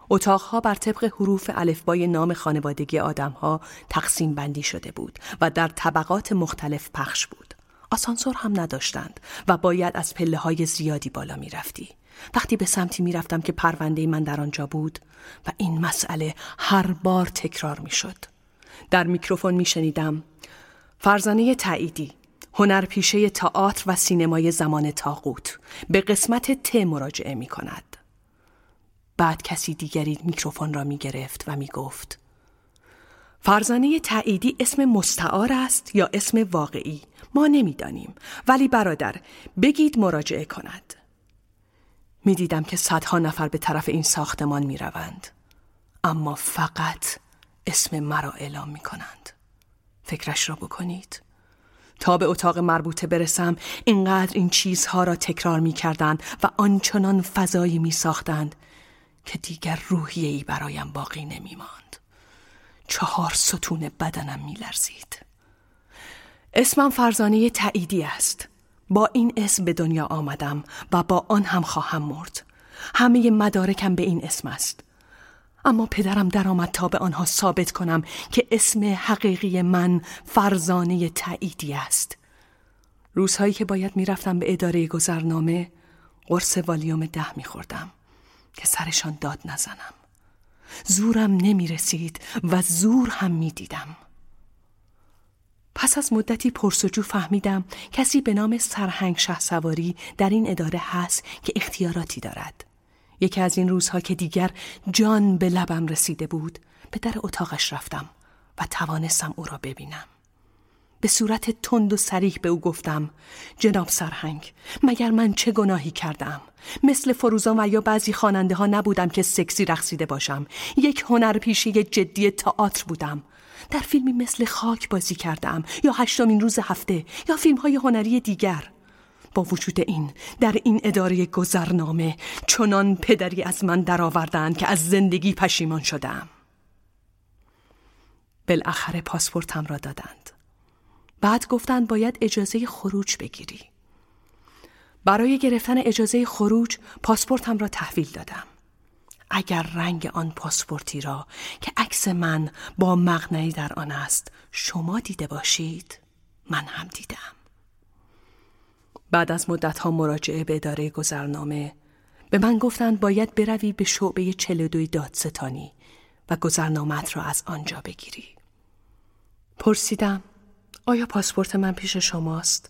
اتاقها بر طبق حروف الفبای نام خانوادگی آدمها تقسیم بندی شده بود و در طبقات مختلف پخش بود. آسانسور هم نداشتند و باید از پله های زیادی بالا می رفتی. وقتی به سمتی می رفتم که پرونده من در آنجا بود و این مسئله هر بار تکرار می شد. در میکروفون می شنیدم فرزانه تعییدی هنرپیشه تئاتر و سینمای زمان تاقوت به قسمت ت مراجعه می کند. بعد کسی دیگری میکروفون را می گرفت و می گفت فرزانه تعییدی اسم مستعار است یا اسم واقعی؟ ما نمی‌دانیم. ولی برادر بگید مراجعه کند. می‌دیدم که صدها نفر به طرف این ساختمان می روند. اما فقط اسم مرا اعلام می کنند. فکرش را بکنید. تا به اتاق مربوطه برسم اینقدر این چیزها را تکرار می کردند و آنچنان فضایی می ساختند که دیگر روحیه ای برایم باقی نمی ماند. چهار ستون بدنم می لرزید. اسمم فرزانه تعییدی است. با این اسم به دنیا آمدم و با آن هم خواهم مرد. همه مدارکم به این اسم است. اما پدرم درآمد تا به آنها ثابت کنم که اسم حقیقی من فرزانه تعییدی است. روزهایی که باید می‌رفتم به اداره گذرنامه قرص والیوم ده میخوردم که سرشان داد نزنم. زورم نمی رسید و زور هم می دیدم. پس از مدتی پرسجو فهمیدم کسی به نام سرهنگ شه سواری در این اداره هست که اختیاراتی دارد. یکی از این روزها که دیگر جان به لبم رسیده بود به در اتاقش رفتم و توانستم او را ببینم. به صورت تند و سریح به او گفتم جناب سرهنگ مگر من چه گناهی کردم مثل فروزان و یا بعضی خواننده ها نبودم که سکسی رقصیده باشم یک هنرپیشه جدی تئاتر بودم در فیلمی مثل خاک بازی کردم یا هشتمین روز هفته یا فیلم های هنری دیگر. با وجود این در این اداره گذرنامه چنان پدری از من درآوردند که از زندگی پشیمان شدم بالاخره پاسپورتم را دادند. بعد گفتند باید اجازه خروج بگیری. برای گرفتن اجازه خروج پاسپورتم را تحویل دادم. اگر رنگ آن پاسپورتی را که عکس من با مغنعی در آن است شما دیده باشید من هم دیدم بعد از مدت ها مراجعه به اداره گذرنامه به من گفتند باید بروی به شعبه 42 دادستانی و گذرنامت را از آنجا بگیری پرسیدم آیا پاسپورت من پیش شماست؟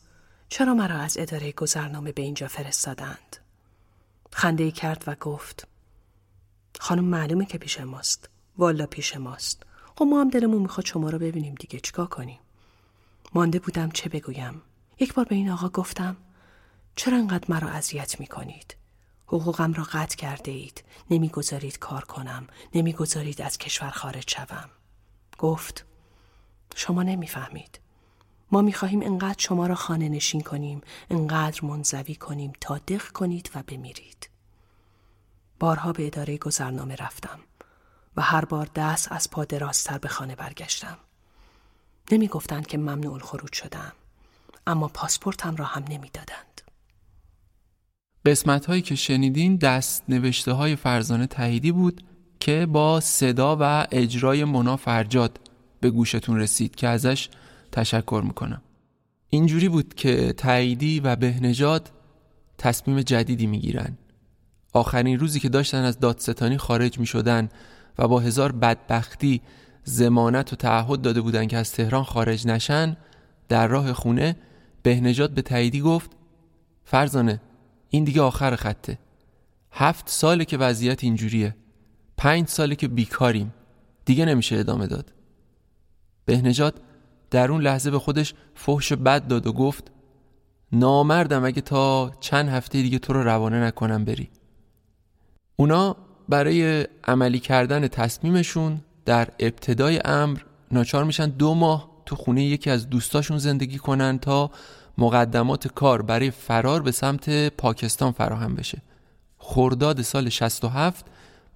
چرا مرا از اداره گذرنامه به اینجا فرستادند؟ خنده کرد و گفت خانم معلومه که پیش ماست. والا پیش ماست. خب ما هم دلمون می‌خواد شما رو ببینیم دیگه چیکار کنیم؟ مانده بودم چه بگویم. یک بار به این آقا گفتم چرا انقدر مرا اذیت می‌کنید؟ حقوقم را قطع کرده اید نمی‌گذارید کار کنم. نمی‌گذارید از کشور خارج شوم. گفت شما نمی‌فهمید. ما می‌خواهیم انقدر شما را خانه نشین کنیم انقدر منزوی کنیم تا دق کنید و بمیرید. بارها به اداره گذرنامه رفتم و هر بار دست از پا درازتر به خانه برگشتم. نمی گفتند که ممنوع خروج شدم اما پاسپورتم را هم نمی‌دادند.
قسمت هایی که شنیدین دست نوشته های فرزانه تاییدی بود که با صدا و اجرای منا فرجاد به گوشتون رسید که ازش تشکر می‌کنم. اینجوری بود که تاییدی و بهنجاد تصمیم جدیدی می‌گیرن آخرین روزی که داشتن از دادستانی خارج می شدن و با هزار بدبختی زمانت و تعهد داده بودن که از تهران خارج نشن در راه خونه بهنجاد به تاییدی گفت فرزانه این دیگه آخر خطه. هفت ساله که وضعیت اینجوریه. پنج ساله که بیکاریم. دیگه نمیشه ادامه داد. بهنجاد در اون لحظه به خودش فحش بد داد و گفت نامردم اگه تا چند هفته دیگه تو رو روانه نکنم بری. اونا برای عملی کردن تصمیمشون در ابتدای امر ناچار میشن دو ماه تو خونه یکی از دوستاشون زندگی کنن تا مقدمات کار برای فرار به سمت پاکستان فراهم بشه. خرداد سال 67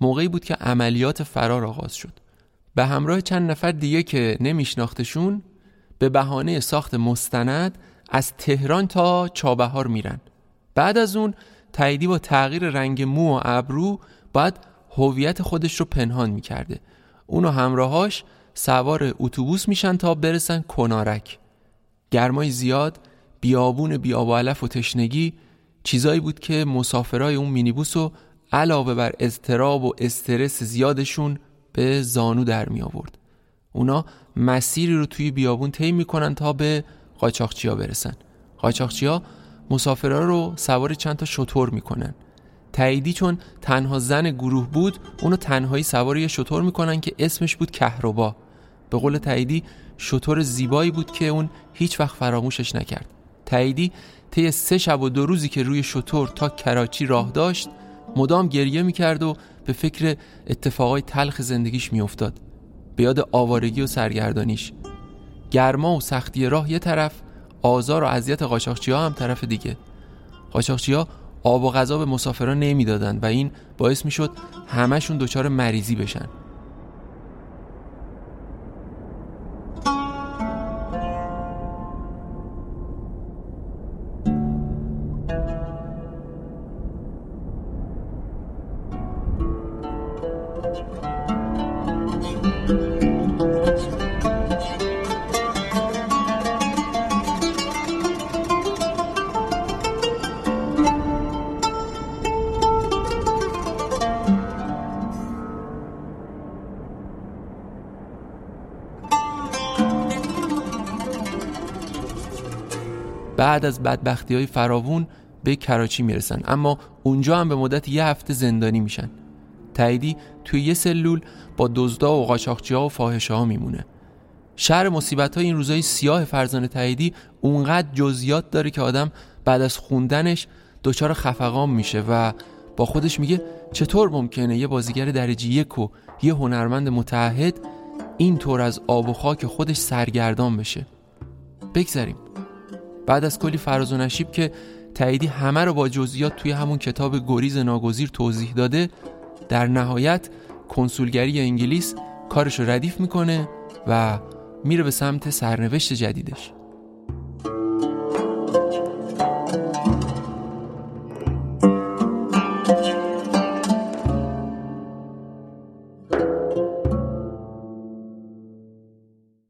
موقعی بود که عملیات فرار آغاز شد. به همراه چند نفر دیگه که نمیشناختشون به بهانه ساخت مستند از تهران تا چابهار میرن. بعد از اون تاییدی با تغییر رنگ مو و ابرو باید هویت خودش رو پنهان می‌کرده. اون و همراهاش سوار اتوبوس میشن تا برسن کنارک. گرمای زیاد بیابون بیاب و علف و تشنگی چیزایی بود که مسافرای اون مینیبوس رو علاوه بر اضطراب و استرس زیادشون به زانو در می آورد اونا مسیری رو توی بیابون طی می‌کنن تا به قاچاقچیا برسن. قاچاقچیا مسافرها رو سوار چند تا شطور می‌کنن تاییدی چون تنها زن گروه بود اونو تنهایی سوار یه شطور می‌کنن که اسمش بود کهربا. به قول تاییدی شطور زیبایی بود که اون هیچ وقت فراموشش نکرد. تاییدی طی سه شب و دو روزی که روی شطور تا کراچی راه داشت مدام گریه می‌کرد و به فکر اتفاقای تلخ زندگیش میافتاد. به یاد آوارگی و سرگردانیش. گرما و سختی راه یه طرف آزار و اذیت قاچاقچی ها هم طرف دیگه. قاچاقچی ها آب و غذا به مسافران نمی‌دادند و این باعث می‌شد همشون دچار مریضی بشن. بعد از بدبختی های فراوون به کراچی می‌رسن. اما اونجا هم به مدت یه هفته زندانی میشن. تاییدی توی یه سلول با دزدا و قاچاقچی ها و فاحشه ها میمونه. شهر مصیبت های این روزای سیاه فرزان تاییدی اونقدر جزئیات داره که آدم بعد از خوندنش دچار خفقان میشه و با خودش میگه چطور ممکنه یه بازیگر درجه یک و یه هنرمند متعهد اینطور از آب و خاک خودش سرگردان بشه. بگذریم بعد از کلی فراز و نشیب که تاییدی همه رو با جزئیات توی همون کتاب گریز ناگزیر توضیح داده در نهایت کنسولگری انگلیس کارش رو ردیف می‌کنه و میره به سمت سرنوشت جدیدش.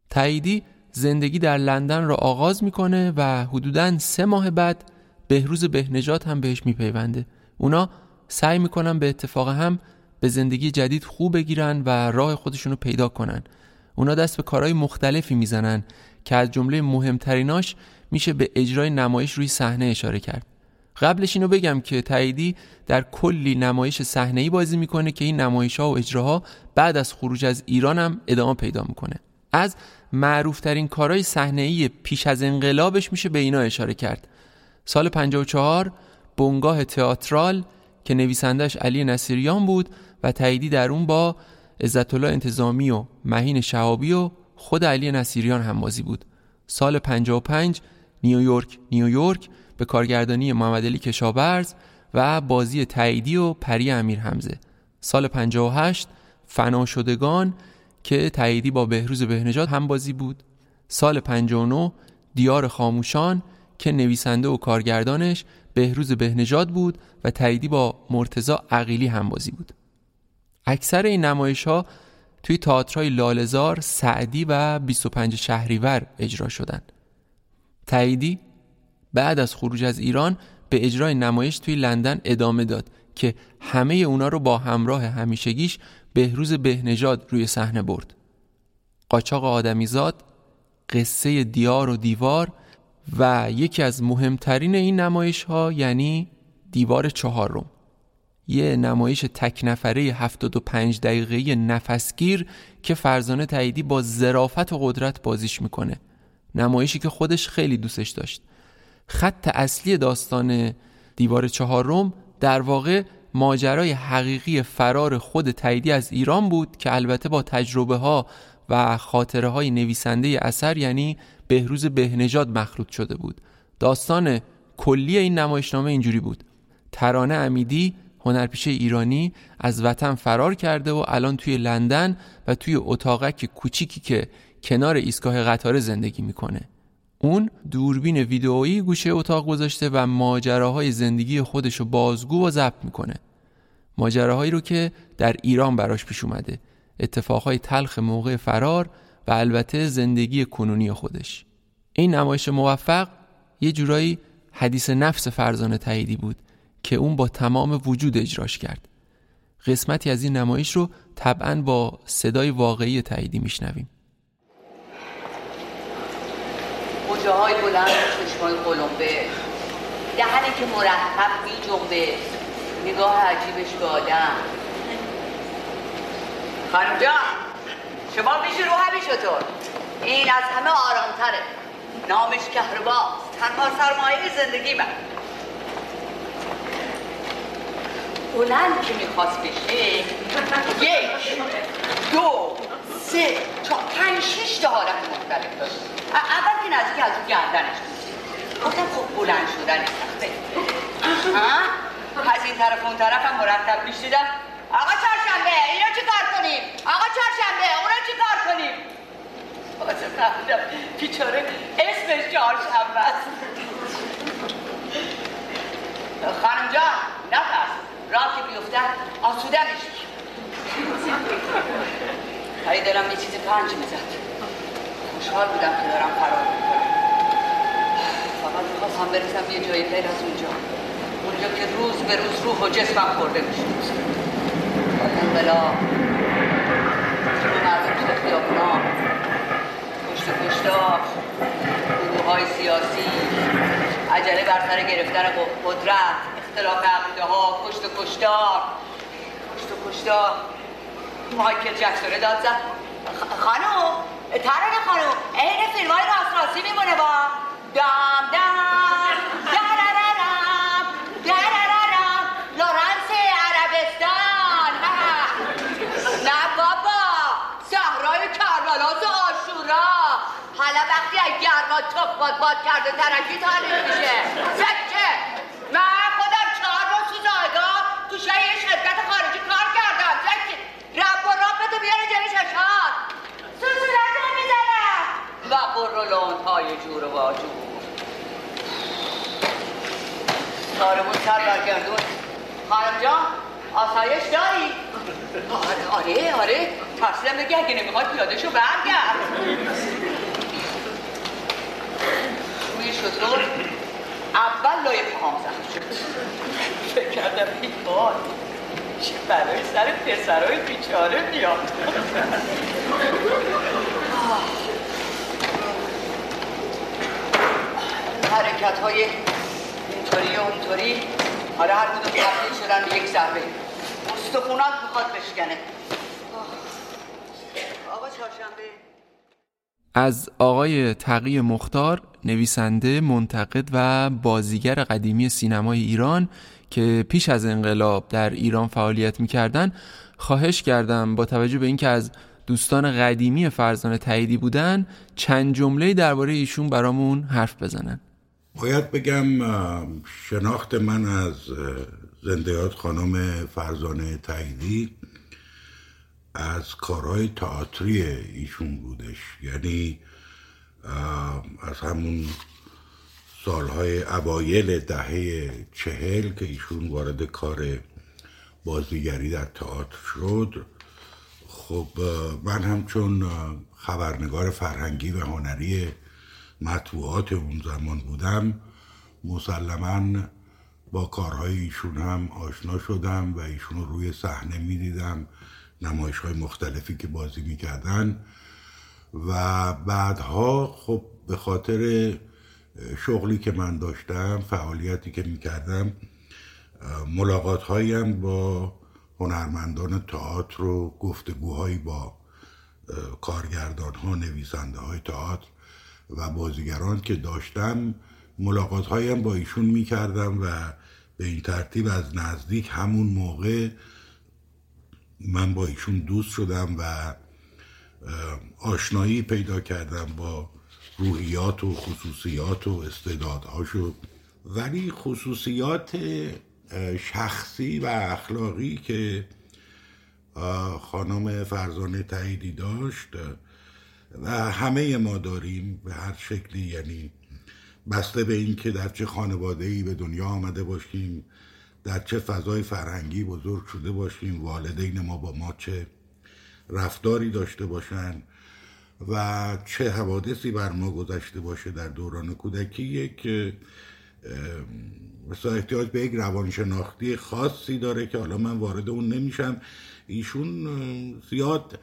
تاییدی زندگی در لندن را آغاز می‌کنه و حدوداً سه ماه بعد بهروز بهنجات هم بهش میپیونده. اونا سعی می‌کنن به اتفاق هم به زندگی جدید خوب بگیرن و راه خودشونو پیدا کنن. اونا دست به کارهای مختلفی می‌زنن که از جمله مهمتریناش میشه به اجرای نمایش روی صحنه اشاره کرد. قبلش اینو بگم که تاییدی در کلی نمایش صحنه‌ای بازی می‌کنه که این نمایش ها و اجراها بعد از خروج از ایران هم ادامه پیدا می‌کنه. از معروفترین کارهای صحنه‌ای پیش از انقلابش میشه به اینا اشاره کرد. سال 54 بنگاه تئاترال که نویسندش علی نصیریان بود و تاییدی در اون با عزت الله انتظامی و مهین شهابی و خود علی نصیریان هم بازی بود. سال 55 نیویورک نیویورک به کارگردانی محمد علی کشاورز و بازی تاییدی و پری امیر حمزه. سال 58 فنا شدگان که تاییدی با بهروز بهنجاد هم بازی بود سال 59 دیار خاموشان که نویسنده و کارگردانش بهروز بهنجاد بود و تاییدی با مرتزا عقیلی هم بازی بود اکثر این نمایش ها توی تئاترهای لالزار، سعدی و 25 شهریور اجرا شدند. تاییدی بعد از خروج از ایران به اجرای نمایش توی لندن ادامه داد که همه اونا رو با همراه همیشگیش بهروز بهنژاد روی صحنه برد. قاچاق آدمیزاد، قصه دیار و دیوار و یکی از مهمترین این نمایش ها یعنی دیوار چهارم یه نمایش تک نفره 75 دقیقه نفسگیر که فرزانه تاییدی با ظرافت و قدرت بازیش می‌کنه. نمایشی که خودش خیلی دوستش داشت. خط اصلی داستان دیوار چهارم در واقع ماجرای حقیقی فرار خود تاییدی از ایران بود که البته با تجربه ها و خاطره های نویسنده اثر یعنی بهروز بهنژاد مخلوط شده بود. داستان کلی این نمایشنامه اینجوری بود. ترانه امیدی هنرپیشه ایرانی از وطن فرار کرده و الان توی لندن و توی اتاقک کوچیکی که کنار ایستگاه قطار زندگی می‌کنه. اون دوربین ویدئویی گوشه اتاق گذاشته و ماجراهای زندگی خودشو بازگو و ضبط می‌کنه. ماجراهایی رو که در ایران براش پیش اومده. اتفاقهای تلخ موقع فرار و البته زندگی کنونی خودش. این نمایش موفق یه جورایی حدیث نفس فرزانه تاییدی بود که اون با تمام وجود اجراش کرد. قسمتی از این نمایش رو طبعا با صدای واقعی تاییدی میشنویم.
موجه های بلند چشمای قلمبه. دهنی که مرتب بی جنبه نگاه عجیبش به آدم. خانم جان شما پیش رو همین شطور این از همه آرامتره. نامش کهرباست. تنها سرمایه زندگی من. بلند که می‌خواست بشه یک دو. سه تا پنج شش تا حالت مختلف داشت اول که نزدیک از اون گردنش گفتم خب بلند شدن سخته از این طرف اون طرف هم مرتب پیش دیدم آقا چهارشنبه اینو چی کار کنیم؟ آقا چهارشنبه اونو چی کار کنیم؟ بازه فهمیدم بیچاره اسمش چهارشنبه است. خانم جان نفس راه که بیفتن آسوده میشه. هی دارم یه چیزی پنج می‌زد. خوشحال بودم که دارم فرار می‌کنم. فقط می‌خواستم برسم یه جایی غیر از اونجا. اونجا که روز به روز روح و جسمم خورده میشه. انقلاب. مردم توی خیابونا کشت کشتار. گروه های سیاسی. عجله بر سر گرفتن قدرت. اختلاف عقیده ها کشت و کشتار. کشت و کشتار. مایکل جکسونه داد زد خانم ترانه خانم این فیلمای راست راستی میمونه با دام دام. درررم درررم لورنس عربستان. نه بابا صحرای کربلاس و آشورا. حالا وقتی از گرما تف باد باد کرده ترکی تاریخ میشه. سکه من خودم چهار روز تو تو یه شرکت بیاره جلی چشار سوسولت می‌زنم و برولون های جور و واجور سارمون سر برگردون. خانم جان آسایش داری؟ آره آره آره. ترسیدم بگی اگه نمی‌خواد پیاده شو برگرد. روی شطور اول لای پاهم زخم شد. فکر کردم این باد چه برای سر پسرهای بیچاره میاد. حرکت های اینطوری و اونطوری. حالا هر کدوم تبدیل شدن به یک ضربه. استخونات می‌خواد بشکنه. آقا چهارشنبه.
از آقای تقی مختار نویسنده منتقد و بازیگر قدیمی سینمای ایران که پیش از انقلاب در ایران فعالیت می‌کردن خواهش کردم با توجه به اینکه از دوستان قدیمی فرزانه تاییدی بودن چند جمله درباره ایشون برامون حرف بزنن.
باید بگم شناخت من از زندیات خانم فرزانه تاییدی از کارهای تئاتری ایشون بودش. یعنی از همون سالهای اوایل دهه چهل که ایشون وارد کار بازیگری در تئاتر شد. خب من همچون خبرنگار فرهنگی و هنری مطبوعات اون زمان بودم مسلما با کارهای ایشون هم آشنا شدم و ایشون رو روی صحنه می‌دیدم نمایش های مختلفی که بازی می‌کردن. و بعدها خب به خاطر شغلی که من داشتم فعالیتی که می‌کردم ملاقات هایم با هنرمندان تئاتر و گفتگوهایی با کارگردان ها نویسنده های تئاتر و بازیگران که داشتم ملاقات هایم با ایشون می‌کردم و به این ترتیب از نزدیک همون موقع من با ایشون دوست شدم و آشنایی پیدا کردم با روحیات و خصوصیات و استعدادهاشو ولی خصوصیات شخصی و اخلاقی که خانم فرزانه تاییدی داشت و همه ما داریم به هر شکلی. یعنی بسته به این که در چه خانواده ای به دنیا آمده باشیم در چه فضای فرهنگی بزرگ شده باشیم والدین ما با ما چه رفتاری داشته باشن. و چه حوادثی بر ما گذشته باشه در دوران کودکی یک مثلا احتیاج به یک روانشناختی خاصی داره که حالا من وارد اون نمیشم. ایشون زیاد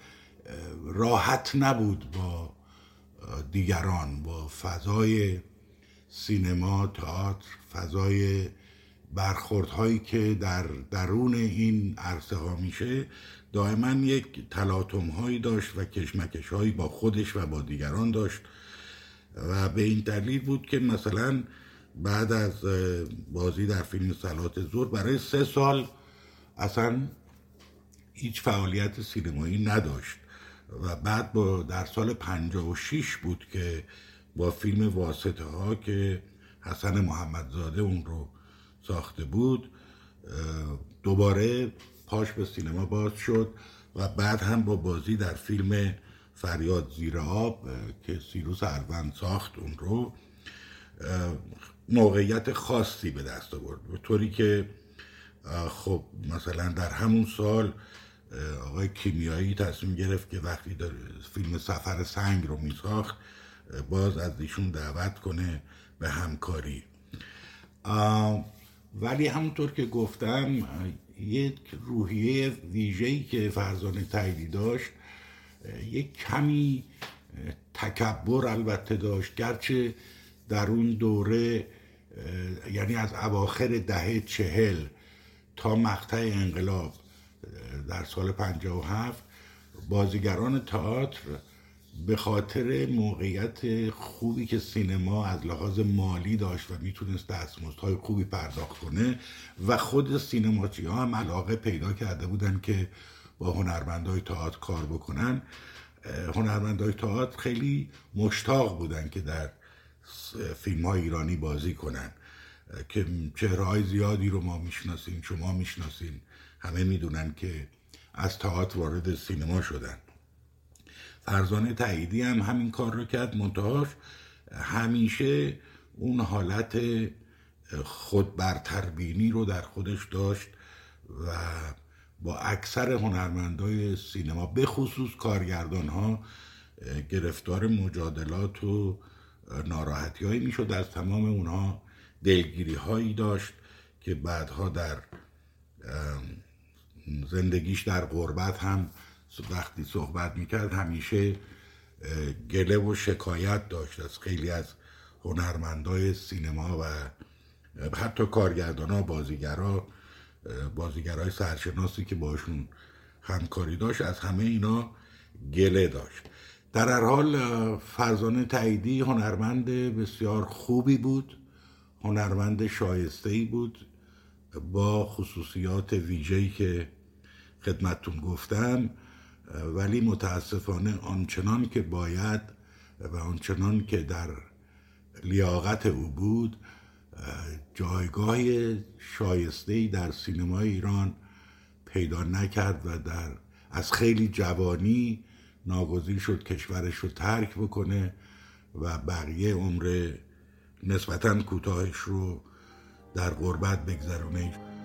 راحت نبود با دیگران با فضای سینما تئاتر فضای برخوردهایی که در درون این عرصه ها میشه. دائما یک تلاطم هایی داشت و کشمکش هایی با خودش و با دیگران داشت و به این دلیل بود که مثلا بعد از بازی در فیلم سلات زور برای سه سال اصلا هیچ فعالیت سینمایی نداشت و بعد با در سال 56 بود که با فیلم واسطه ها که حسن محمدزاده اون رو ساخته بود دوباره پاش به سینما باز شد و بعد هم با بازی در فیلم فریاد زیر آب که سیروس اروند ساخت اون رو موقعیت خاصی به دست آورد. به طوری که خب مثلا در همون سال آقای کیمیایی تصمیم گرفت که وقتی در فیلم سفر سنگ رو میساخت باز از ایشون دعوت کنه به همکاری. ولی همونطور که گفتم یک روحیه ویژه‌ای که فرزانه تاییدی داشت یک کمی تکبر البته داشت. گرچه در اون دوره یعنی از اواخر دهه چهل تا مقطع انقلاب در سال 57 بازیگران تئاتر به خاطر موقعیت خوبی که سینما از لحاظ مالی داشت و می‌تونست دستمزدهای خوبی پرداخت کنه و خود سینماچی ها هم علاقه پیدا کرده بودن که با هنرمندهای تئاتر کار بکنن. هنرمندهای تئاتر خیلی مشتاق بودن که در فیلم های ایرانی بازی کنن. که چهره زیادی رو ما می‌شناسیم شما می‌شناسیم همه می‌دونن که از تئاتر وارد سینما شدن. فرزانه تعییدی هم همین کار رو کرد منتهاش همیشه اون حالت خود برتربینی رو در خودش داشت و با اکثر هنرمندای سینما به خصوص کارگردان ها گرفتار مجادلات و ناراحتی هایی می‌شد. از تمام اونها دلگیری هایی داشت که بعدها در زندگیش در غربت هم وقتی صحبت می‌کرد همیشه گله و شکایت داشت از خیلی از هنرمندای سینما و حتی کارگردان ها بازیگرا بازیگرای سرشناسی که باشون همکاری داشت از همه اینا گله داشت. در هر حال فرزانه تعییدی هنرمند بسیار خوبی بود هنرمند شایسته ای بود با خصوصیات ویژه‌ای که خدمتتون گفتم. ولی متاسفانه آنچنان که باید و آنچنان که در لیاقت او بود جایگاه شایسته در سینمای ایران پیدا نکرد و در از خیلی جوانی ناگزیر شد کشورش رو ترک بکنه و بقیه عمر نسبتا کوتاهش رو در غربت بگذرونه.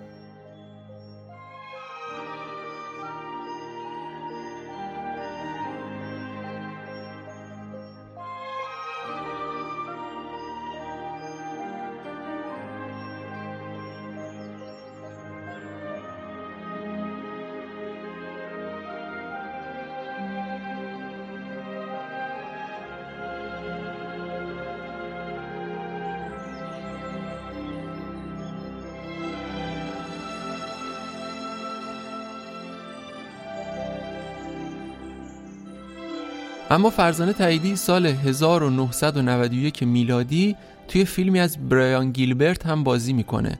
اما فرزانه تاییدی سال 1991 میلادی توی فیلمی از برایان گیلبرت هم بازی می‌کنه.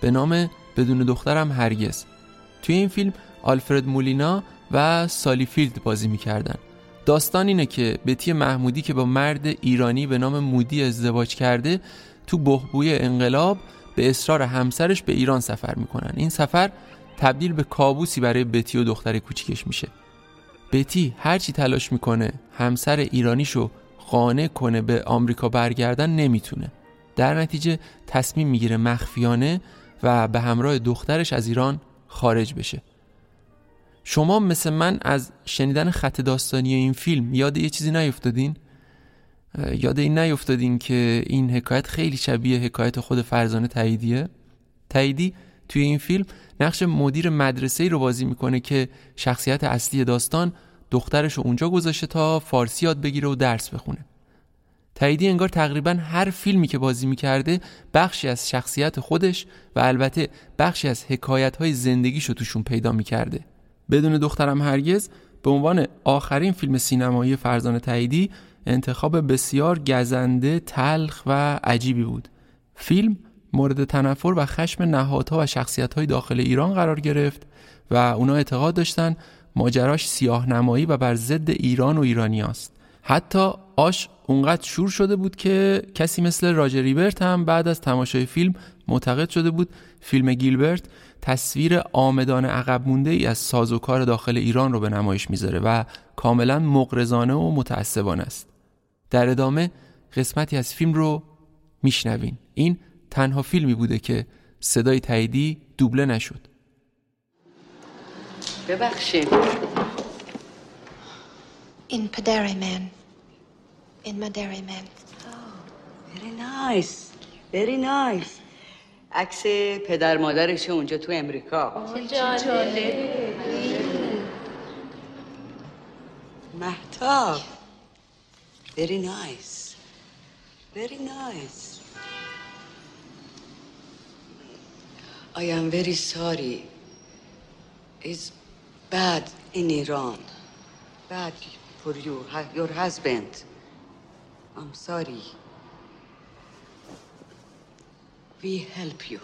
به نام بدون دخترم هرگز. توی این فیلم آلفرد مولینا و سالی فیلد بازی می‌کردن. داستان اینه که بتی محمودی که با مرد ایرانی به نام مودی ازدواج کرده تو بهبوی انقلاب به اصرار همسرش به ایران سفر می‌کنن. این سفر تبدیل به کابوسی برای بتی و دختر کوچیکش میشه. بتی هرچی تلاش می‌کنه همسر ایرانیشو قانع کنه به آمریکا برگردن نمی‌تونه در نتیجه تصمیم می‌گیره مخفیانه و به همراه دخترش از ایران خارج بشه شما مثل من از شنیدن خط داستانی این فیلم یاد یه چیزی نیفتادین؟ یاد این نیفتادین که این حکایت خیلی شبیه حکایت خود فرزانه تاییدیه؟ تاییدی توی این فیلم نقش مدیر مدرسه رو بازی می‌کنه که شخصیت اصلی داستان دخترش رو اونجا گذاشته تا فارسی یاد بگیره و درس بخونه. تاییدی انگار تقریبا هر فیلمی که بازی می‌کرده بخشی از شخصیت خودش و البته بخشی از حکایت های زندگیش رو توشون پیدا می‌کرده. بدون دخترم هرگز به عنوان آخرین فیلم سینمایی فرزان تاییدی انتخاب بسیار گزنده، تلخ و عجیبی بود. فیلم مورد تنفر و خشم نهادها و شخصیت داخل ایران قرار گرفت و اونا اعتقاد داشتن ماجراش سیاه نمایی و بر ضد ایران و ایرانی است. حتی آش اونقدر شور شده بود که کسی مثل راجر ریبرت هم بعد از تماشای فیلم معتقد شده بود فیلم گیلبرت تصویر آمدان عقب مونده ای از سازوکار داخل ایران رو به نمایش می‌ذاره و کاملا مقرزانه و متعصبانه است. در ادامه قسمتی از فیلم رو میشنوین. این تنها فیلمی بوده که صدای تاییدی دوبله نشد.
ببخشید.
این پدر من این مادر من
very nice. Very nice. عکس پدر مادرش اونجا تو امریکا. چه محتاب very nice. Very nice. I am very sorry. It's bad in Iran. Bad for you, your husband. I'm sorry. We help you.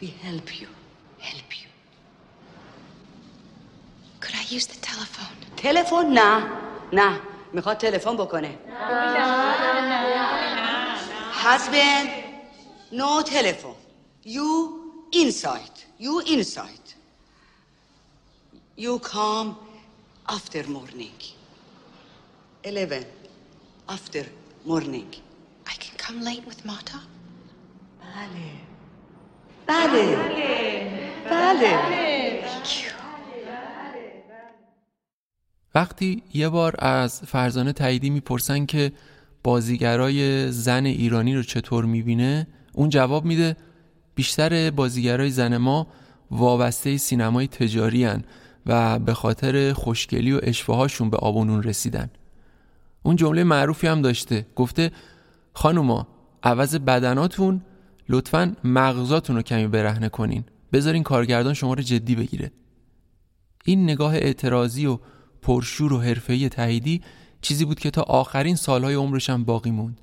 We help you.
Help you. Could I use the telephone?
تلفن نه نه میخواد تلفن بکنه
نه نه نه
husband no telephone you inside. You inside. You come after morning. 11 after morning.
I can come late with Mata?
بله بله بله
وقتی یه بار از فرزانه تاییدی می‌پرسن که بازیگرای زن ایرانی رو چطور می‌بینه اون جواب میده بیشتر بازیگرای زن ما وابسته سینمای تجاری هن و به خاطر خوشگلی و اشوهاشون به آبونون رسیدن. اون جمله معروفی هم داشته. گفته خانوما عوض بدناتون لطفا مغزاتون رو کمی برهنه کنین. بذارین کارگردان شما رو جدی بگیره. این نگاه اعتراضی و پرشور و حرفه‌ای تاییدی چیزی بود که تا آخرین سالهای عمرش هم باقی موند.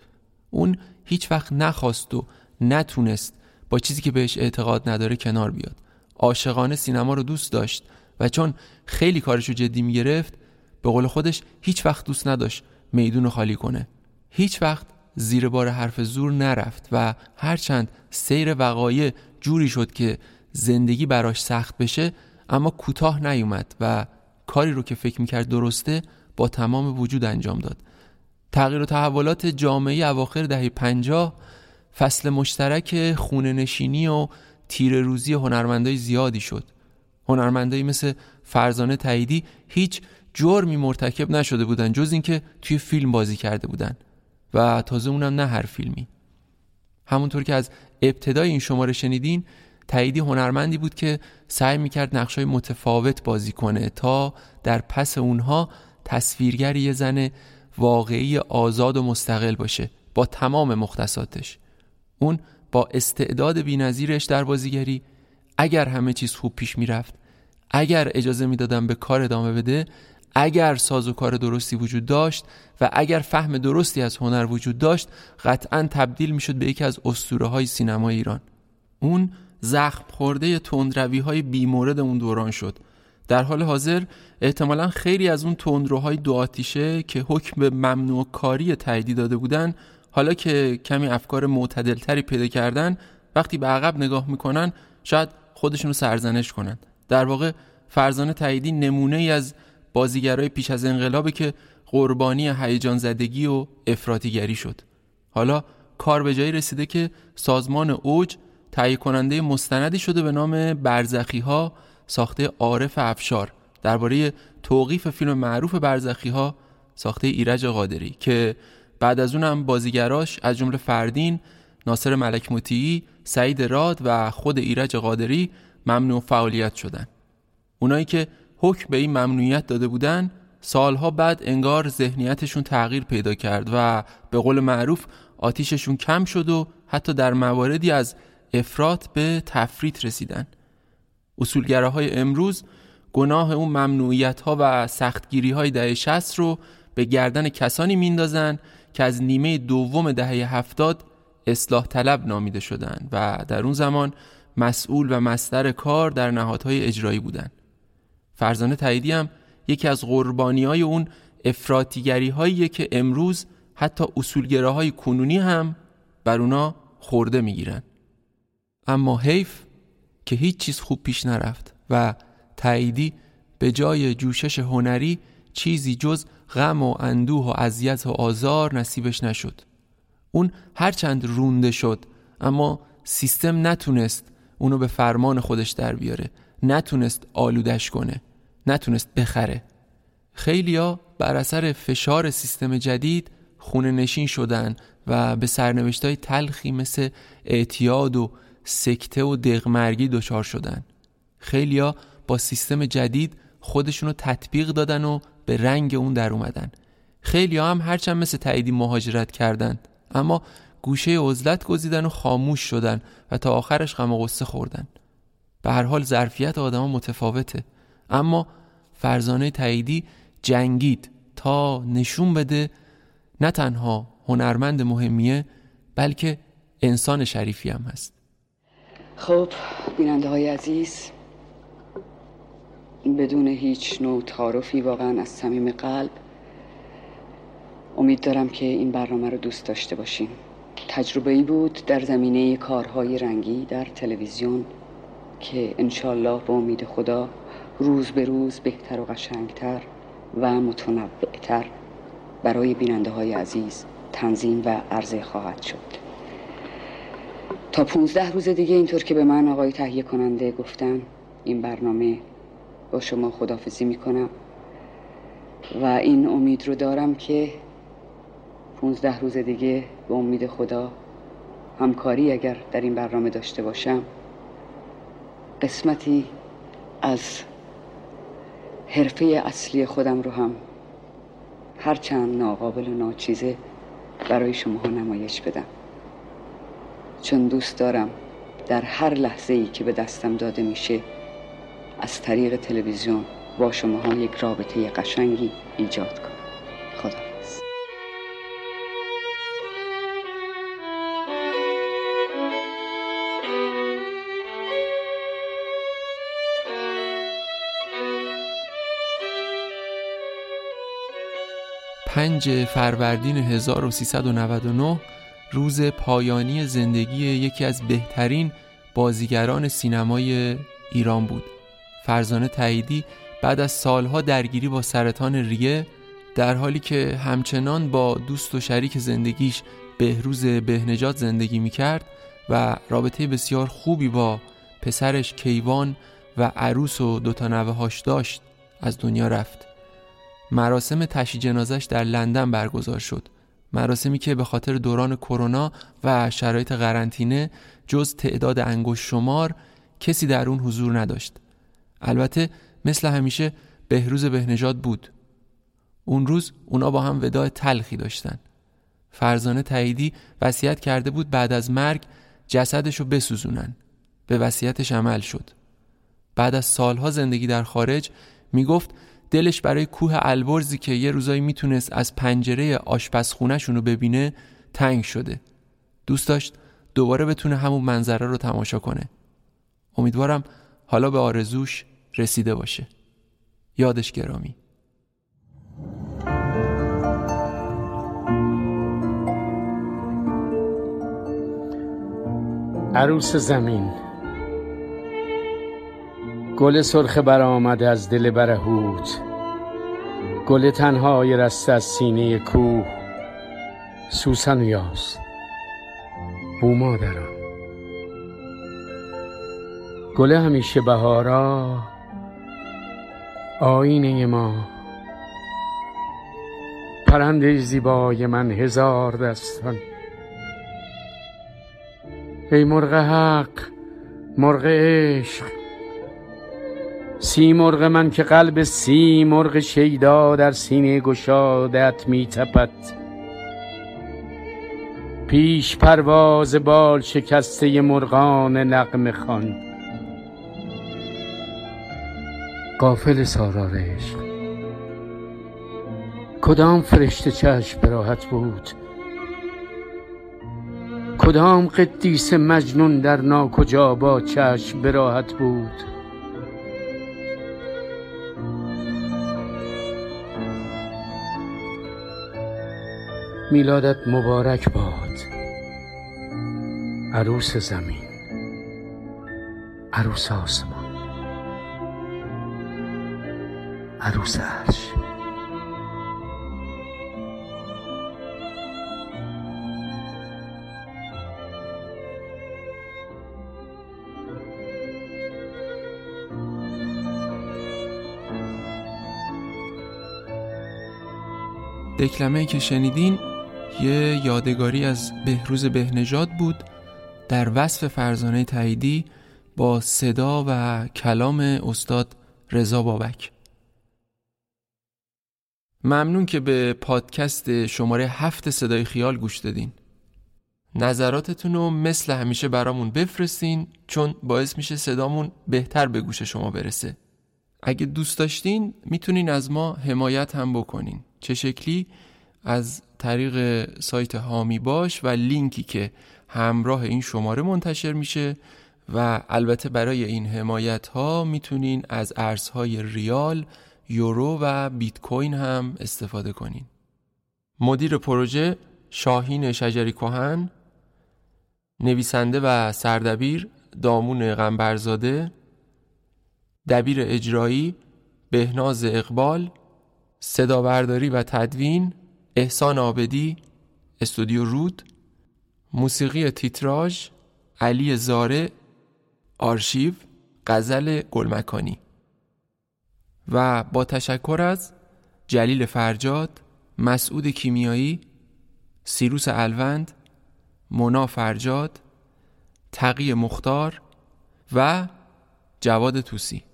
اون هیچ وقت نخواست و نتونست با چیزی که بهش اعتقاد نداره کنار بیاد. عاشقانه سینما رو دوست داشت و چون خیلی کارشو جدی می‌گرفت به قول خودش هیچ وقت دوست نداشت میدون رو خالی کنه. هیچ وقت زیر بار حرف زور نرفت و هرچند سیر وقایع جوری شد که زندگی براش سخت بشه اما کوتاه نیومد و کاری رو که فکر می‌کرد درسته با تمام وجود انجام داد. تغییر و تحولات جامعه اواخر دهه پنجاه فصل مشترک خونه نشینی و تیر روزی هنرمندای زیادی شد. هنرمندایی مثل فرزانه تاییدی هیچ جرمی مرتکب نشده بودن جز اینکه توی فیلم بازی کرده بودن. و تازه اونم نه هر فیلمی. همونطور که از ابتدای این شماره شنیدین تاییدی هنرمندی بود که سعی می‌کرد نقشای متفاوت بازی کنه تا در پس اونها تصویرگر یه زن واقعی آزاد و مستقل باشه با تمام مختصاتش. اون با استعداد بینظیرش در بازیگری اگر همه چیز خوب پیش می‌رفت اگر اجازه می‌دادن به کار ادامه بده اگر ساز و کار درستی وجود داشت و اگر فهم درستی از هنر وجود داشت قطعا تبدیل می‌شد به یکی از اسطوره های سینما ایران. اون زخم خورده تندروی های بیمورد اون دوران شد. در حال حاضر احتمالا خیلی از اون تندروهای دو آتیشه که حکم به ممنوع کاری تاییدی داده بودن حالا که کمی افکار معتدلتری پیدا کردن وقتی به عقب نگاه می‌کنن شاید خودشون رو سرزنش کنن. در واقع فرزانه تاییدی نمونه ای از بازیگرای پیش از انقلابه که قربانی هیجان زدگی و افراطیگری شد. حالا کار به جایی رسیده که سازمان اوج تهیه کننده مستندی شده به نام برزخی ها ساخته عارف افشار. درباره توقیف فیلم معروف برزخی ها ساخته ایرج قادری که بعد از اونم بازیگراش از جمله فردین ناصر ملک مطیعی سعید راد و خود ایرج قادری ممنوع فعالیت شدن. اونایی که حکم به این ممنوعیت داده بودن سالها بعد انگار ذهنیتشون تغییر پیدا کرد و به قول معروف آتیششون کم شد و حتی در مواردی از افراط به تفریط رسیدن. اصولگراهای امروز گناه اون ممنوعیت ها و سختگیری های دهه 60 رو به گردن کسانی میندازن که از نیمه دوم دهه هفتاد اصلاح طلب نامیده شدند و در اون زمان مسئول و مستر کار در نهادهای اجرایی بودند. فرزانه تاییدی هم یکی از قربانی های اون افراتیگری هایی که امروز حتی اصولگراهای کنونی هم بر اونا خورده می‌گیرن اما حیف که هیچ چیز خوب پیش نرفت و تاییدی به جای جوشش هنری چیزی جز غم و اندوه و اذیت و آزار نصیبش نشد. اون هرچند رونده شد اما سیستم نتونست اونو به فرمان خودش در بیاره. نتونست آلودش کنه نتونست بخره. خیلیا بر اثر فشار سیستم جدید خونه نشین شدن و به سرنوشتای تلخی مثل اعتیاد و سکته و دغمرگی دچار شدن. خیلیا با سیستم جدید خودشونو تطبیق دادن و به رنگ اون در اومدن. خیلی هم هرچند مثل تاییدی مهاجرت کردن اما گوشه عزلت گزیدن و خاموش شدن و تا آخرش غم و غصه خوردن. به هر حال ظرفیت آدما متفاوته اما فرزانه تاییدی جنگید تا نشون بده نه تنها هنرمند مهمیه بلکه انسان شریفی هم هست.
خب بیننده های عزیز بدون هیچ نوع تعارفی واقعا از صمیم قلب امید دارم که این برنامه رو دوست داشته باشین. تجربه ای بود در زمینه کارهای رنگی در تلویزیون که انشالله با امید خدا روز به روز بهتر و قشنگتر و متنوعتر برای بیننده های عزیز تنظیم و عرضه خواهد شد. تا پونزده روز دیگه اینطور که به من آقای تهیه کننده گفتن این برنامه با شما خدافزی می‌کنم. و این امید رو دارم که پونزده روز دیگه به امید خدا همکاری اگر در این برنامه داشته باشم قسمتی از حرفه اصلی خودم رو هم هرچند ناقابل و ناچیزه برای شما نمایش بدم. چون دوست دارم در هر لحظه ای که به دستم داده میشه از طریق تلویزیون با شما ها یک رابطه قشنگی ایجاد کنم خدا
پنج فروردین 1399 روز پایانی زندگی یکی از بهترین بازیگران سینمای ایران بود. فرزانه تاییدی بعد از سالها درگیری با سرطان ریه در حالی که همچنان با دوست و شریک زندگیش بهروز بهنجات زندگی می‌کرد و رابطه بسیار خوبی با پسرش کیوان و عروس و دوتا نوه هاش داشت از دنیا رفت. مراسم تشی جنازش در لندن برگزار شد. مراسمی که به خاطر دوران کرونا و شرایط قرنطینه جز تعداد انگشت شمار کسی در اون حضور نداشت. البته مثل همیشه بهروز بهنژاد بود. اون روز اونا با هم وداع تلخی داشتن. فرزانه تاییدی وصیت کرده بود بعد از مرگ جسدشو بسوزونن. به وصیتش عمل شد. بعد از سالها زندگی در خارج می‌گفت دلش برای کوه البرزی که یه روزایی می‌تونست از پنجره آشپزخونهشون رو ببینه تنگ شده. دوست داشت دوباره بتونه همون منظره رو تماشا کنه. امیدوارم حالا به آرزوش رسیده باشه. یادش گرامی.
عروس زمین. گل سرخ برآمده از دل برهوت. گل تنهای رسته از سینه کوه. سوسن و یاس بو مادرم گل همیشه بهارا. آینه ما. پرنده زیبای من هزار دستان. ای مرغ حق مرغ عشق. سی مرغ من که قلب سی مرغ شیدا در سینه گشادت می تپد. پیش پرواز بال شکسته مرغان نقم خان قافل سارار عشق. کدام فرشته چشم براحت بود؟ کدام قدیس مجنون در ناکجا با چشم براحت بود؟ میلادت مبارک باد. عروس زمین. عروس آسمان. عروس عرش
دکلمه که شنیدین یه یادگاری از بهروز بهنژاد بود در وصف فرزانه تاییدی با صدا و کلام استاد رضا بابک. ممنون که به پادکست شماره هفت صدای خیال گوش دادین. نظراتتون رو مثل همیشه برامون بفرستین چون باعث میشه صدامون بهتر به گوش شما برسه. اگه دوست داشتین می‌تونین از ما حمایت هم بکنین. چه شکلی؟ از طریق سایت هامی باش و لینکی که همراه این شماره منتشر میشه و البته برای این حمایت ها می‌تونین از ارزهای ریال یورو و بیت کوین هم استفاده کنین. مدیر پروژه شاهین شجری کهن نویسنده و سردبیر دامون غنبرزاده دبیر اجرایی بهناز اقبال صدابرداری و تدوین احسان آبدی استودیو رود موسیقی تیتراژ علی زاره آرشیو غزل گلمکانی. و با تشکر از جلیل فرجاد مسعود کیمیایی سیروس الوند مونا فرجاد تقی مختار و جواد توسی.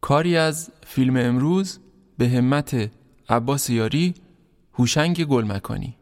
کاری از فیلم امروز به همت عباس یاری هوشنگ گلمکانی.